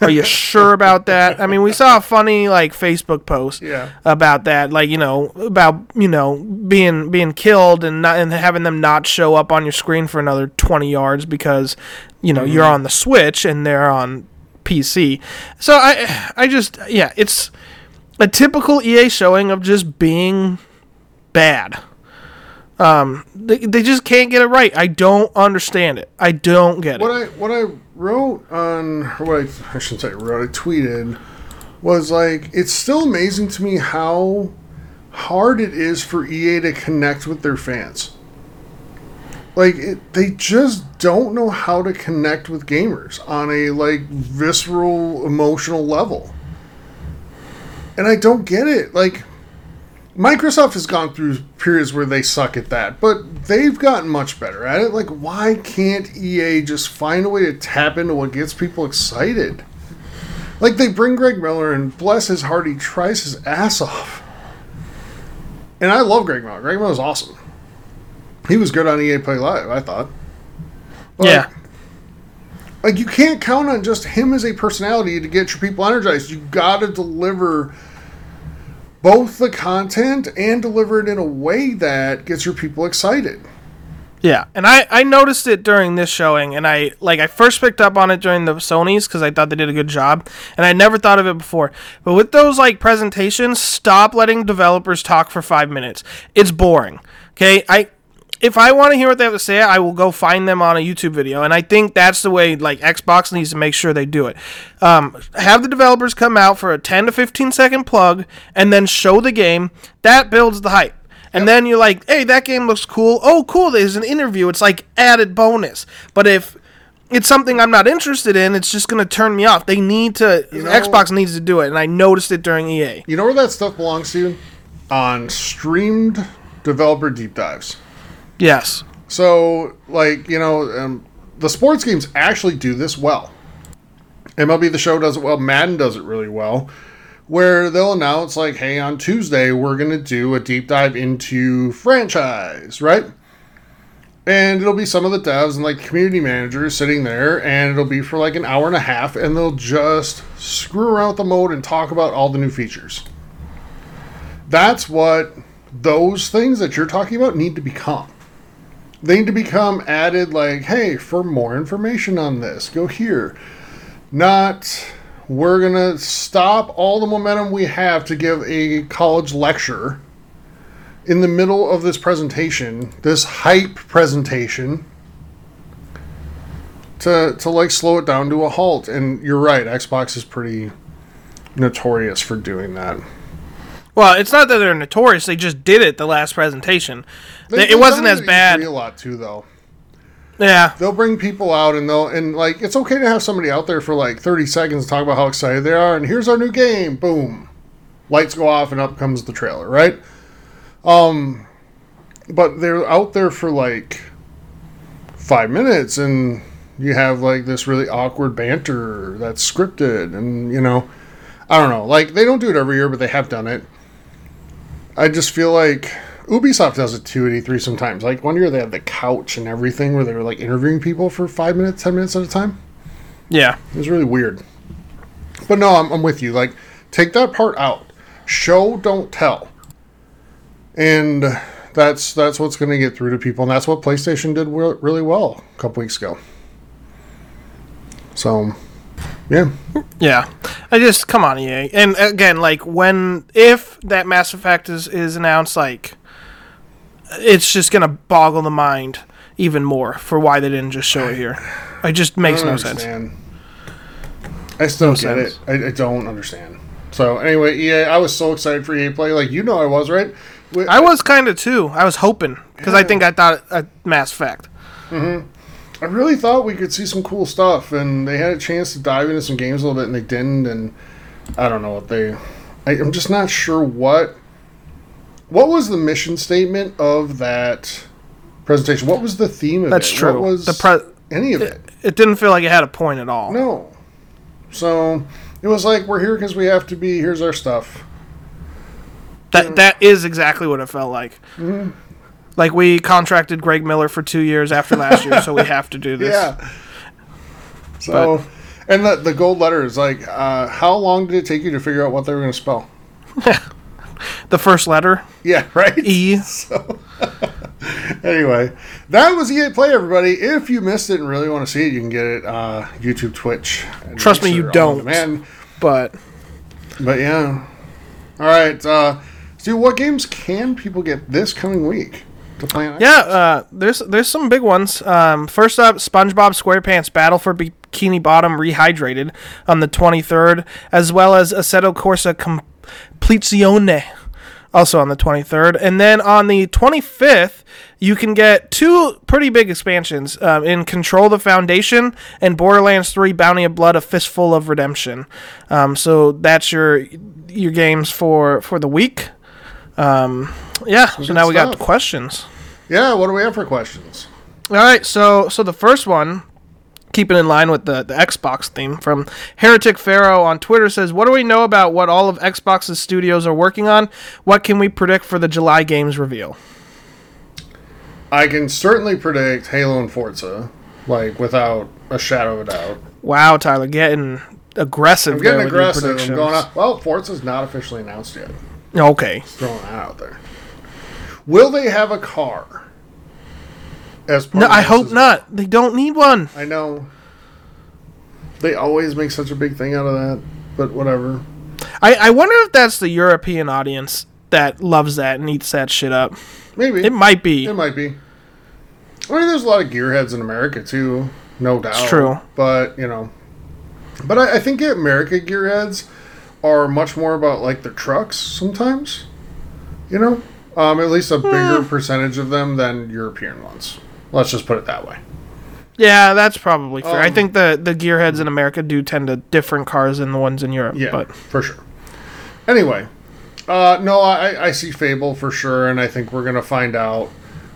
Are you sure about that? I mean, we saw a funny like Facebook post Yeah. about that, like you know, about you know being being killed and not and having them not show up on your screen for another twenty yards because you know you're mm-hmm. on the Switch and they're on PC. So I I just yeah, it's a typical EA showing of just being bad. Um, they, they just can't get it right. I don't understand it. I don't get What it. I what I wrote on or what I, I shouldn't say wrote I tweeted was like it's still amazing to me how hard it is for EA to connect with their fans. Like it, they just don't know how to connect with gamers on a like visceral emotional level. And I don't get it. Like Microsoft has gone through periods where they suck at that, but they've gotten much better at it. Like, why can't EA just find a way to tap into what gets people excited? Like, they bring Greg Miller, and bless his heart, he tries his ass off. And I love Greg Miller. Greg Miller's awesome. He was good on EA Play Live, I thought. But, yeah, like you can't count on just him as a personality to get your people energized. You got to deliver both the content and deliver it in a way that gets your people excited. Yeah, and I, I noticed it during this showing, and I like I first picked up on it during the Sony's because I thought they did a good job, and I never thought of it before. But with those like presentations, stop letting developers talk for five minutes. It's boring. Okay, I if I want to hear what they have to say, I will go find them on a YouTube video, and I think that's the way like Xbox needs to make sure they do it. Um, have the developers come out for a 10 to 15 second plug, and then show the game. That builds the hype. And then you're like, hey, that game looks cool. Oh, cool. There's an interview. It's like added bonus. But if it's something I'm not interested in, it's just going to turn me off. They need to, know- Xbox needs to do it. And I noticed it during EA. You know where that stuff belongs to? On streamed developer deep dives. Yes. So, like, you know, um, the sports games actually do this well. MLB The Show does it well. Madden does it really well. Where they'll announce, like, hey, on Tuesday, we're going to do a deep dive into franchise, right? And it'll be some of the devs and, like, community managers sitting there, and it'll be for, like, an hour and a half, and they'll just screw around with the mode and talk about all the new features. That's what those things that you're talking about need to become they need to become added like hey for more information on this go here. Not we're gonna stop all the momentum we have to give a college lecture in the middle of this presentation this hype presentation to to like slow it down to a halt. And you're right xbox is pretty notorious for doing that Well, it's not that they're notorious. They just did it the last presentation. They- it wasn't as bad. E3 a lot too though Yeah. they'll bring people out and they'll and like it's okay to have somebody out there for like 30 seconds to talk about how excited they are and here's our new game boom lights go off and up comes the trailer right um but they're out there for like five minutes and you have like this really awkward banter that's scripted and you know i don't know like they don't do it every year but they have done it i just feel like Ubisoft does it too at E3 sometimes. Like one year they had the couch and everything where they were like interviewing people for five minutes, ten minutes at a time. Yeah. It was really weird. But no, I'm, I'm with you. Like, take that part out. Show, don't tell. And that's that's what's going to get through to people, and that's what PlayStation did re- really well a couple weeks ago. So, yeah, Yeah. I just come on, EA. And again, like when if that Mass Effect is is announced, like it's just gonna boggle the mind even more for why they didn't just show it here. It just makes no sense. I still No get sense. it. I, I don't understand. So anyway, EA, I was so excited for EA Play. Like you know, I was right. We- I was kind of too. I was hoping because I think I thought a Mass Effect. Mm-hmm. I really thought we could see some cool stuff, and they had a chance to dive into some games a little bit, and they didn't. And I don't know what they. I, I'm just not sure what. What was the mission statement of that presentation? What was the theme of That's it? true. What was the pre- any of it? it didn't feel like it had a point at all. No. So it was like we're here because we have to be. Here's our stuff. That that is exactly what it felt like. Mm-hmm. Like we contracted Greg Miller for two years after last year, so we have to do this. Yeah. So, and the the gold letters. like, uh, how long did it take you to figure out what they were going to spell? The first letter Yeah, right. E. So. anyway, that was EA Play, everybody. If you missed it and really want to see it, you can get it uh, YouTube, Twitch. Trust me, you don't. demand. But But yeah. All right, uh, Stu, what games can people get this coming week yeah, uh, there's there's some big ones. Um, first up, SpongeBob SquarePants Battle for Bikini Bottom Rehydrated on the 23rd, as well as Assetto Corsa Competizione also on the 23rd. And then on the 25th, you can get two pretty big expansions um, in Control the Foundation and Borderlands 3 Bounty of Blood, A Fistful of Redemption. Um, so that's your your games for, for the week. Um, yeah, so now we got stuff. questions. Yeah, what do we have for questions? All right, so so the first one, keeping in line with the, the Xbox theme from Heretic Pharaoh on Twitter says, "What do we know about what all of Xbox's studios are working on? What can we predict for the July games reveal?" I can certainly predict Halo and Forza, like without a shadow of a doubt. Wow, Tyler, getting aggressive. I'm getting there with your aggressive. I'm going up. Well, Forza's not officially announced yet. Okay. Throwing that out there. Will they have a car? As part No, I hope not. They don't need one. I know. They always make such a big thing out of that, but whatever. I, I wonder if that's the European audience that loves that and eats that shit up. Maybe It might be. It might be. I mean, there's a lot of gearheads in America too, no doubt. It's true. But you know, but I, I think America gearheads are much more about like their trucks sometimes. You know, um, at least a bigger Hmm. percentage of them than European ones. Let's just put it that way. Yeah, that's probably fair. I Um, think the the gearheads in America do tend to different cars than the ones in Europe. Yeah, But for sure. Anyway, uh, no, I, I see Fable for sure, and I think we're gonna find out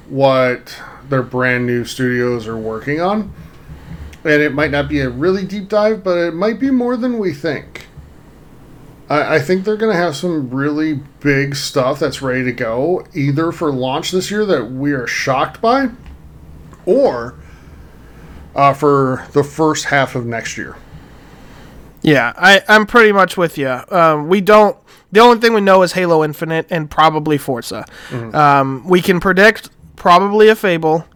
what their brand new studios are working on. And it might not be a really deep dive, but it might be more than we think. I, I think they're gonna have some really big stuff that's ready to go, either for launch this year that we are shocked by, or uh, for the first half of next year. yeah, I I'm pretty much with you. Um, we don't. The only thing we know is Halo Infinite and probably Forza. Mm-hmm. Um, we can predict probably a Fable,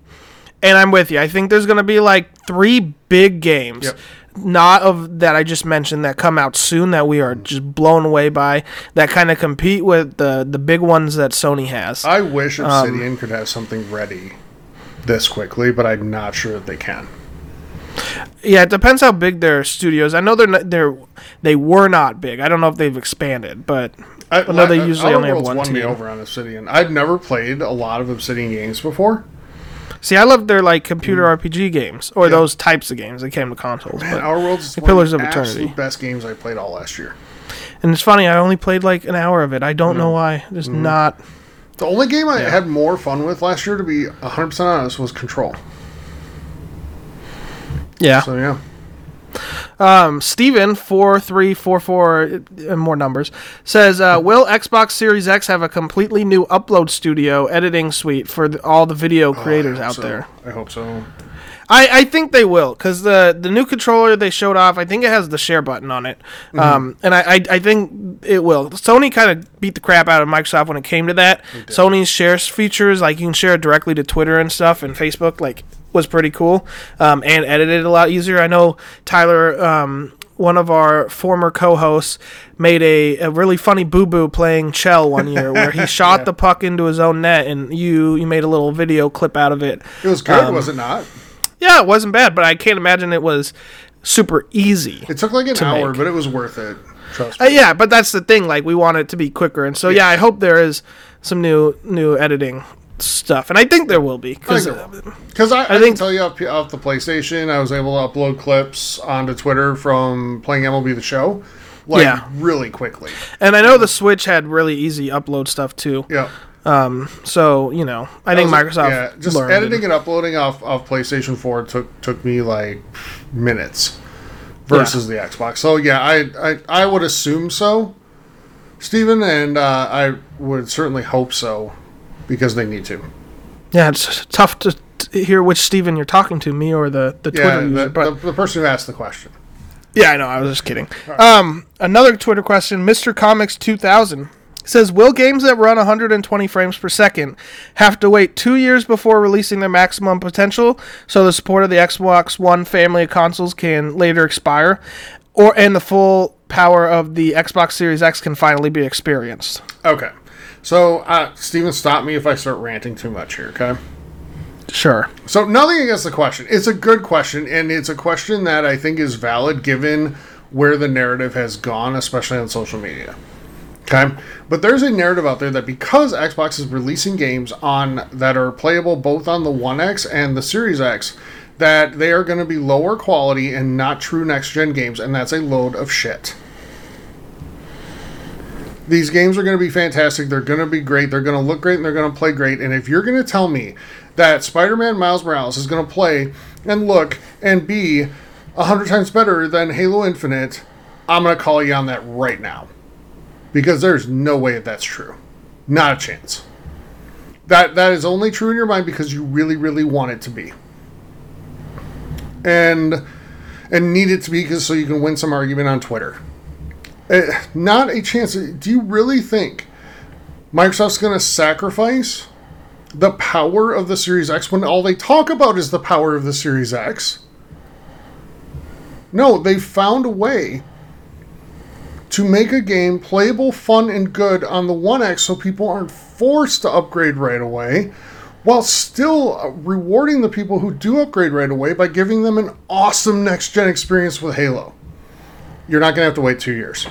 and I'm with you. I think there's gonna be like three big games. Yep. Not of that I just mentioned that come out soon that we are just blown away by that kind of compete with the the big ones that Sony has. I wish Um, Obsidian could have something ready this quickly, but I'm not sure that they can. Yeah, it depends how big their studios. I know they're not, they're they were not big. I don't know if they've expanded, but I, I know they I- usually only have one won me over on Obsidian. I've never played a lot of Obsidian games before. See, I love their like computer RPG games or Mm. Yeah. those types of games that came to consoles. Man, But, Outer Worlds the Pillars of Eternity. best games I played all last year. and it's funny, I only played like an hour of it. I don't know why. Just Mm-hmm. not. The only game I Yeah. had more fun with last year, to be 100% honest, was Control. Yeah. So, yeah. Um, Steven four three four four and more numbers says, uh, "Will Xbox Series X have a completely new upload studio editing suite for the, all the video creators Oh, out so. there?" I hope so. I, I think they will because the the new controller they showed off I think it has the share button on it um, and I, I I think it will Sony kind of beat the crap out of Microsoft when it came to that Sony's shares features like you can share it directly to Twitter and stuff and Facebook like was pretty cool um, and edited a lot easier I know Tyler um, one of our former co-hosts made a, a really funny boo boo playing Chell one year where he shot Yeah. the puck into his own net and you you made a little video clip out of it It was good, Um, was it not? yeah, it wasn't bad, but I can't imagine it was super easy. It took like an to hour, make. but it was worth it. Trust Uh, yeah, but that's the thing. Like, we want it to be quicker, and so yeah, I hope there is some new new editing stuff, and I think there will be because Because I, I, think- can tell you off, off the PlayStation, I was able to upload clips onto Twitter from playing MLB The Show, like Yeah. really quickly. and I know the Switch had really easy upload stuff too. Yeah. Um, so you know, I think Microsoft yeah, just editing and- uploading off of PlayStation 4 took took me like minutes versus the Xbox. So yeah, I I, I would assume so, Steven, and uh, I would certainly hope so because they need to. Yeah, it's tough to, hear which Steven you're talking to, me or the the Yeah, Twitter user. But the, the person who asked the question. Yeah, I know. I was just kidding. Um, another Twitter question: Mr. Comics two thousand says, "Will games that run 120 frames per second have to wait two years before releasing their maximum potential, so the support of the Xbox One family of consoles can later expire, or and the full power of the Xbox Series X can finally be experienced?" Okay, so uh, Steven, stop me if I start ranting too much here. Okay. Sure. So nothing against the question. It's a good question, and it's a question that I think is valid given where the narrative has gone, especially on social media. Okay, but there's a narrative out there that because Xbox is releasing games on that are playable both on the One X and the Series X, that they are going to be lower quality and not true next gen games, and that's a load of shit. These games are going to be fantastic. They're going to be great. They're going to look great and they're going to play great. And if you're going to tell me that Spider Man Miles Morales is going to play and look and be a hundred times better than Halo Infinite, I'm going to call you on that right now. Because there's no way that that's true. Not a chance. That that is only true in your mind because you really, really want it to be. And and need it to be because so you can win some argument on Twitter. Uh, not a chance. Do you really think Microsoft's going to sacrifice the power of the Series X when all they talk about is the power of the Series X. No, they found a way to make a game playable, fun, and good on the One X so people aren't forced to upgrade right away while still rewarding the people who do upgrade right away by giving them an awesome next gen experience with Halo. You're not going to have to wait two years.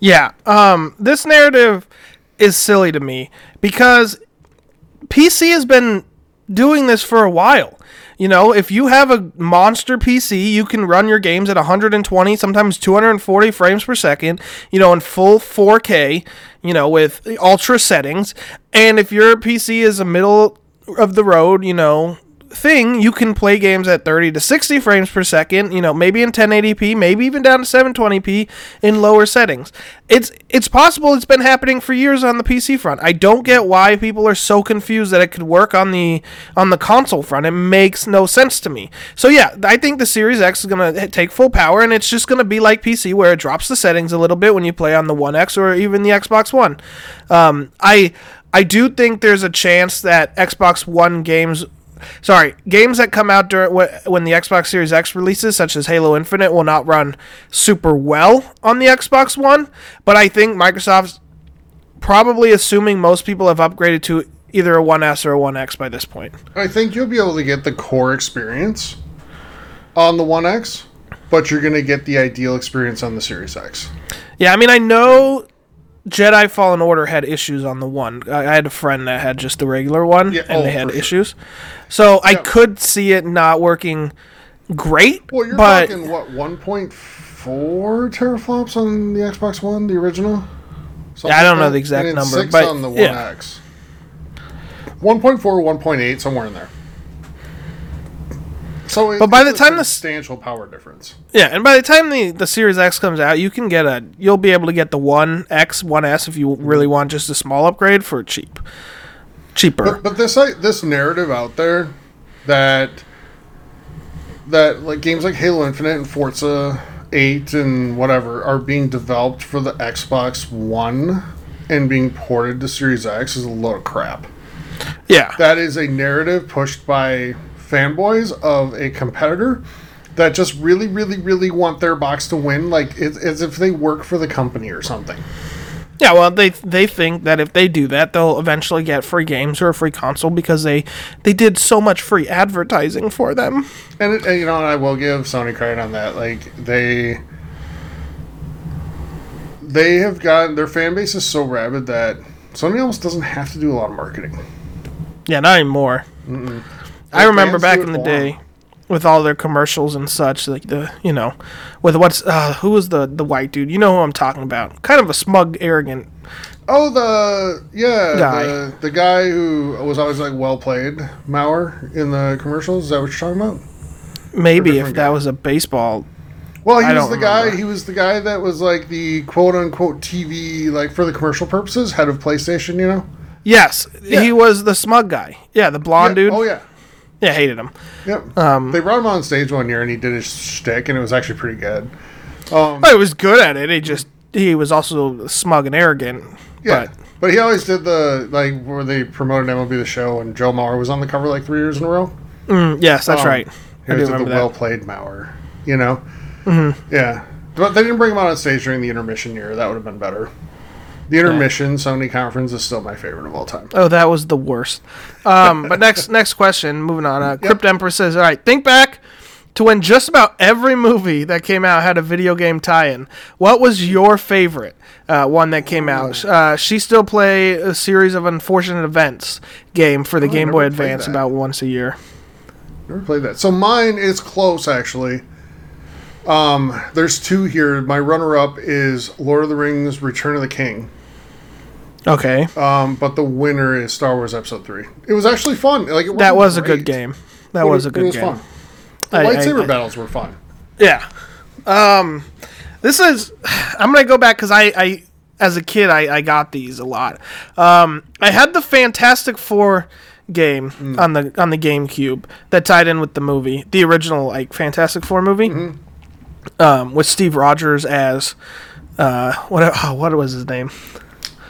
Yeah, um, this narrative is silly to me because PC has been doing this for a while. You know, if you have a monster PC, you can run your games at 120, sometimes 240 frames per second, you know, in full 4K, you know, with ultra settings. And if your PC is a middle of the road, you know, thing, you can play games at 30 to 60 frames per second, you know, maybe in 1080p, maybe even down to 720p in lower settings. It's it's possible it's been happening for years on the PC front. I don't get why people are so confused that it could work on the on the console front. It makes no sense to me. So yeah, I think the Series X is going to take full power and it's just going to be like PC where it drops the settings a little bit when you play on the One X or even the Xbox One. Um, I I do think there's a chance that Xbox One games sorry, games that come out during when the Xbox Series X releases, such as Halo Infinite, will not run super well on the Xbox One. But I think Microsoft's probably assuming most people have upgraded to either a One S or a One X by this point. I think you'll be able to get the core experience on the One X, but you're going to get the ideal experience on the Series X. Yeah, I mean, I know Jedi Fallen Order had issues on the one. I, I had a friend that had just the regular one, Yeah, and oh, they had sure. issues. So I could see it not working great. Well, you're but talking what 1.4 teraflops on the Xbox One, the original. Something I don't like know the exact number, Six but- on the One yeah. X. 1.4, 1.8, somewhere in there. So, it, But by the time the substantial power difference. yeah, and by the time the the Series X comes out, you can get a you'll be able to get the One X, One S if you mm-hmm. really want just a small upgrade for cheap, cheaper. But, but this like, this narrative out there that that like games like Halo Infinite and Forza 8 and whatever are being developed for the Xbox One and being ported to Series X is a load of crap. yeah, That is a narrative pushed by fanboys of a competitor that just really, really, really want their box to win, like it's, as if they work for the company or something. yeah. Well, they they think that if they do that, they'll eventually get free games or a free console because they they did so much free advertising for them. And, it, and you know, and I will give Sony credit on that. Like they, they have gotten their fan base is so rabid that Sony almost doesn't have to do a lot of marketing. Yeah, not anymore. I remember back in the day with all their commercials and such, like the you know, with what's uh, who was the the white dude? You know who I'm talking about? Kind of a smug, arrogant. Oh, the yeah, Guy. the the guy who was always like well played, Mauer in the commercials. Is that what you're talking about? Maybe if different that was a baseball. Well, he I was the guy. He was the guy that was like the quote unquote TV, like for the commercial purposes, head of PlayStation. You know, Yes, Yeah. he was the smug guy. Yeah, the blonde Yeah, dude. Oh yeah, Yeah, hated him. yep. Um, they brought him on stage one year, and he did his shtick, and it was actually pretty good. Um, But he was good at it. He just he was also smug and arrogant. yeah, But but he always did the like where they promoted MLB the show, and Joe Mauer was on the cover like three years in a row. mm, yes, that's Um, right. He I was the well played Mauer. You know, mm-hmm. yeah. But they didn't bring him out on stage during the intermission year. That would have been better. The intermission Sony conference is still my favorite of all time. Oh, that was the worst. Um, but next next question. Moving on. Uh, Crypt Emperor says, "All right, think back to when just about every movie that came out had a video game tie-in. What was your favorite uh, one that came out? Uh, she still play a series of unfortunate events game for the Oh, Game Boy Advance about once a year. Never played that. So mine is close actually. Um, there's two here. My runner-up is Lord of the Rings: Return of the King. Okay, Um, but the winner is Star Wars Episode Three. It was actually fun. Like it that was a good game. That but was a good it was game. Fun. The I- I- lightsaber I- battles were fun. Yeah. Um, this is. I'm gonna go back because I, I, as a kid, I, I got these a lot. Um, I had the Fantastic Four game Mm. on the on the GameCube that tied in with the movie, the original like Fantastic Four movie, Mm-hmm. um, with Steve Rogers as, uh, what oh, what was his name?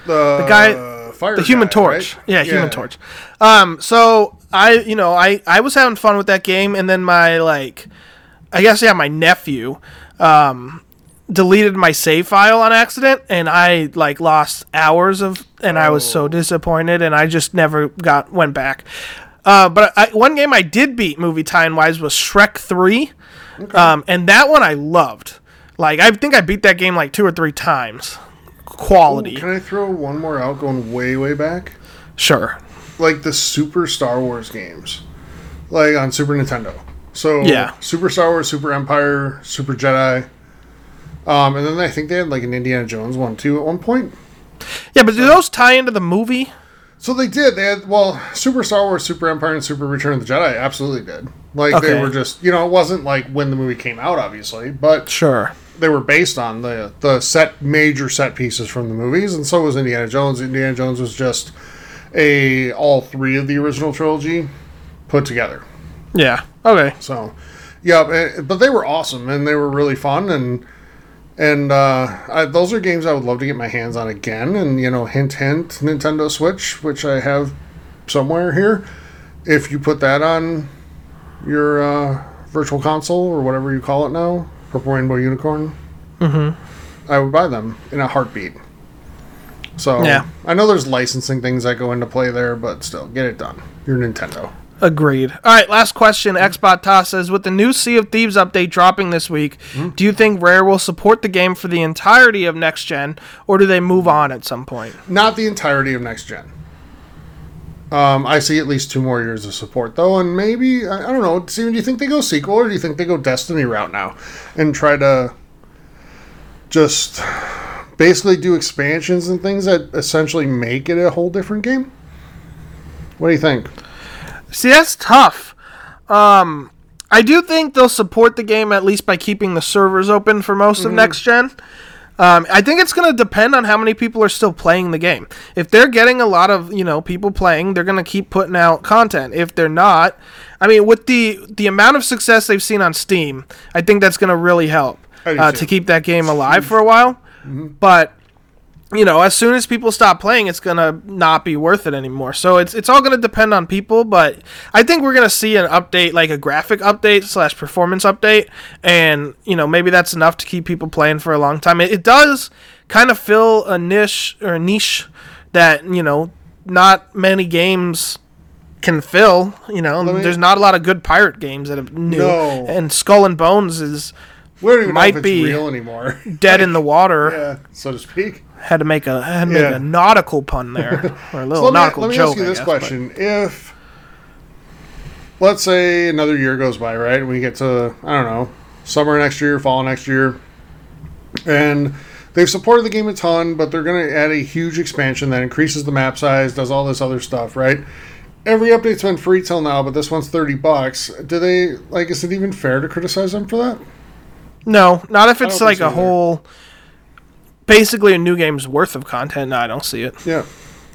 The, the guy, fire the Human guy, Torch. right? Yeah, Human Torch. Um, so I, you know, I I was having fun with that game, and then my like, I guess yeah, my nephew, um, deleted my save file on accident, and I like lost hours of, and I was Oh. so disappointed, and I just never got went back. Uh, but I, one game I did beat movie time wise was Shrek Three, um, and that one I loved. Like I think I beat that game like two or three times. Quality, Can I throw one more out going way, way back? sure. Like the Super Star Wars games, like on Super Nintendo. So Yeah. Super Star Wars, Super Empire, Super Jedi. Um, and then I think they had like an Indiana Jones one too at one point. Yeah, but do those tie into the movie? So they did. They had well, Super Star Wars, Super Empire, and Super Return of the Jedi absolutely did. Like Okay. they were just you know it wasn't like when the movie came out, obviously, but Sure. They were based on the the set major set pieces from the movies, and so was Indiana Jones. Indiana Jones was just a all three of the original trilogy put together. Yeah. Okay. So, yeah, eh, but they were awesome and they were really fun and and uh, I, those are games I would love to get my hands on again. And you know, hint, hint, Nintendo Switch, which I have somewhere here. If you put that on your uh, virtual console or whatever you call it now, Purple Rainbow Unicorn, mm-hmm. I would buy them in a heartbeat. So Yeah. I know there's licensing things that go into play there, but still, get it done. You're Nintendo. Agreed. All right, last question. Xbot Toss says With the new Sea of Thieves update dropping this week, do you think Rare will support the game for the entirety of next gen, or do they move on at some point? Not the entirety of next gen. Um, I see at least two more years of support though, and maybe I, I don't know. Steven, do you think they go sequel or do you think they go Destiny route now and try to just basically do expansions and things that essentially make it a whole different game? What do you think? See, that's tough. Um, I do think they'll support the game at least by keeping the servers open for most of next gen. Um, I think it's going to depend on how many people are still playing the game. If they're getting a lot of you know people playing, they're going to keep putting out content. If they're not, I mean, with the the amount of success they've seen on Steam, I think that's going to really help uh, to keep that game alive for a while. But you know, as soon as people stop playing, it's gonna not be worth it anymore. So it's it's all gonna depend on people, but I think we're gonna see an update, like a graphic update slash performance update, and you know maybe that's enough to keep people playing for a long time. It, it does kind of fill a niche or a niche that you know not many games can fill. You know, me- there's not a lot of good pirate games that have new, No. and Skull and Bones is We don't even Might know if be. real anymore. dead in the water. yeah, so to speak. Had to make a had to make Yeah. a nautical pun there, or a little So let me, nautical let me joke. ask you this guess, but- question: If let's say another year goes by, right, we get to I don't know summer next year, fall next year, and they've supported the game a ton, but they're going to add a huge expansion that increases the map size, does all this other stuff, right? Every update's been free till now, but this one's thirty bucks. Do they like? Is it even fair to criticize them for that? No, not if it's like a either. whole, basically a new game's worth of content. No, I don't see it. Yeah,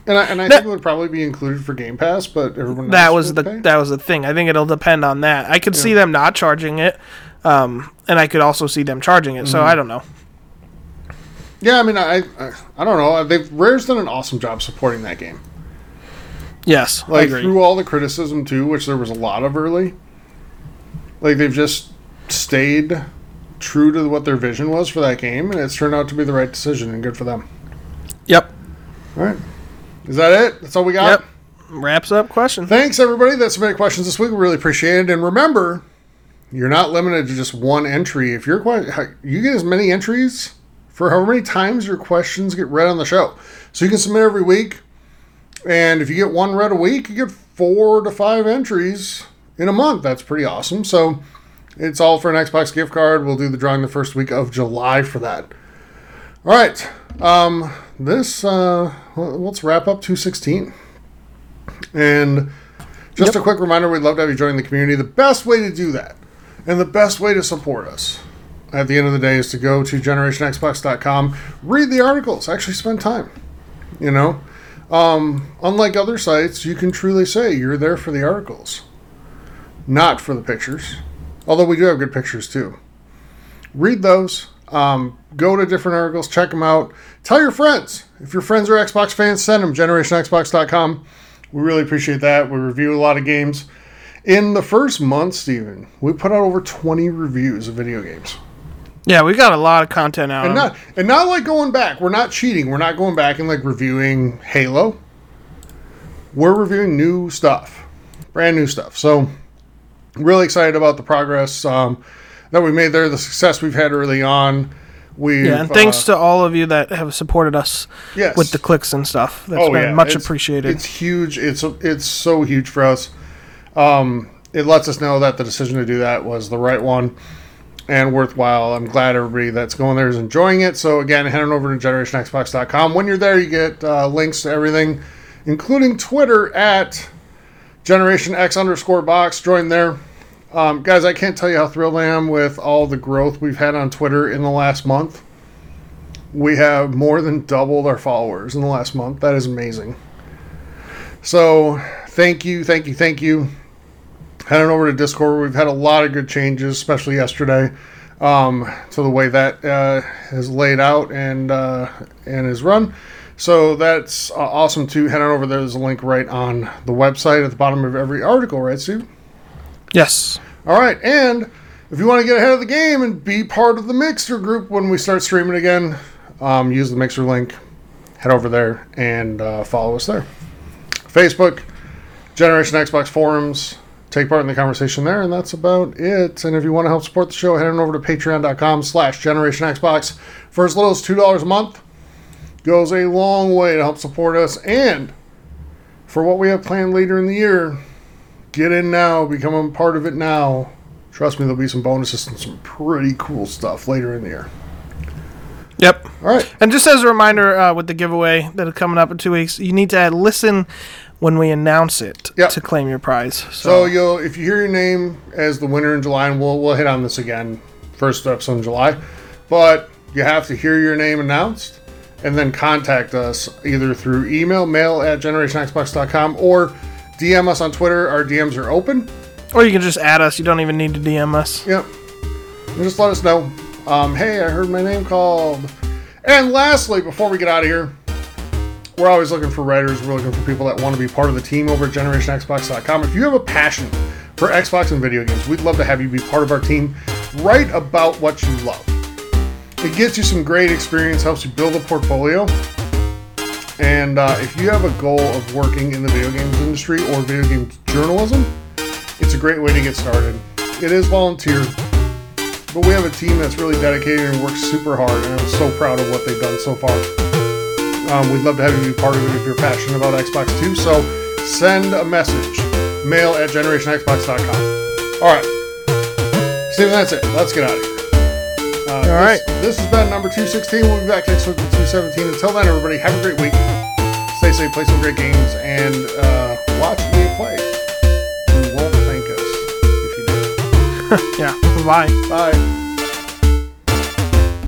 and I, and I That- think it would probably be included for Game Pass, but everyone That was the pay. that was the thing. I think it'll depend on that. I could see them not charging it, um, and I could also see them charging it. Mm-hmm. So I don't know. Yeah, I mean, I, I, I don't know. They've Rare's done an awesome job supporting that game. Yes, I Like agree. through all the criticism too, which there was a lot of early. Like they've just stayed true to what their vision was for that game, and it's turned out to be the right decision, and good for them. Yep. All right, is that it? That's all we got. Yep. Wraps up question. Thanks everybody that submitted questions this week. We really appreciate it. And remember, you're not limited to just one entry. If your que- you get as many entries for however many times your questions get read on the show. So you can submit every week. And if you get one read a week, you get four to five entries in a month. That's pretty awesome. So it's all for an Xbox gift card. We'll do the drawing the first week of July for that. All right. Um, this uh, let's wrap up 216. And just a quick reminder, we'd love to have you join the community. The best way to do that and the best way to support us at the end of the day is to go to generationxbox.com, read the articles, actually spend time. You know, um, unlike other sites, you can truly say you're there for the articles, not for the pictures. Although we do have good pictures too. Read those. Um, go to different articles, check them out. Tell your friends. If your friends are Xbox fans, send them. GenerationXbox.com. We really appreciate that. We review a lot of games. In the first month, Steven, we put out over 20 reviews of video games. Yeah, we got a lot of content out. And not and not like going back. We're not cheating. We're not going back and like reviewing Halo. We're reviewing new stuff. Brand new stuff. So really excited about the progress um, that we made there, the success we've had early on. We yeah, and thanks to all of you that have supported us yes. with the clicks and stuff. That's Oh, been yeah. much It's- appreciated. It's huge. It's it's so huge for us. Um, it lets us know that the decision to do that was the right one and worthwhile. I'm glad everybody that's going there is enjoying it. So again, head on over to generationxbox.com. When you're there, you get uh, links to everything, including Twitter at Generation X underscore box. Join there. Um, guys, I can't tell you how thrilled I am with all the growth we've had on Twitter in the last month. We have more than doubled our followers in the last month. That is amazing. So, thank you, thank you, thank you. Head on over to Discord. We've had a lot of good changes, especially yesterday, um, to the way that uh, is laid out and uh, and is run. So that's uh, awesome too. Head on over. there. There's a link right on the website at the bottom of every article, right, Steve? Yes. All right, and if you want to get ahead of the game and be part of the Mixer group when we start streaming again, um, use the Mixer link. Head over there and uh, follow us there. Facebook, Generation Xbox forums. Take part in the conversation there, and that's about it. And if you want to help support the show, head on over to patreon.com slash Generation Xbox. For as little as $2 a month, goes a long way to help support us. And for what we have planned later in the year, get in now, become a part of it now. Trust me, there'll be some bonuses and some pretty cool stuff later in the year. Yep. All right. And just as a reminder, uh, with the giveaway that is coming up in two weeks, you need to add listen when we announce it Yep. to claim your prize. So So, you'll if you hear your name as the winner in July, and we'll we'll hit on this again first episode in July, but you have to hear your name announced and then contact us either through email, mail at generationxbox.com or DM us on Twitter. Our DMs are open. or you can just add us. You don't even need to DM us. Yep. And just let us know. Um, hey, I heard my name called. And lastly, before we get out of here, we're always looking for writers. We're looking for people that want to be part of the team over at GenerationXbox.com. If you have a passion for Xbox and video games, we'd love to have you be part of our team. Write about what you love. It gets you some great experience, helps you build a portfolio. And uh, if you have a goal of working in the video games industry or video games journalism, it's a great way to get started. It is volunteer, but we have a team that's really dedicated and works super hard, and I'm so proud of what they've done so far. Um, we'd love to have you be part of it if you're passionate about Xbox too. So send a message, mail at generationxbox.com. All right, Steven, that's it. Let's get out of here. Uh, All this, right. This has been number 216. We'll be back next week with 217. Until then, everybody, have a great week. Stay safe, play some great games, and uh, watch me play. You won't thank us if you do. Yeah. Bye. Bye.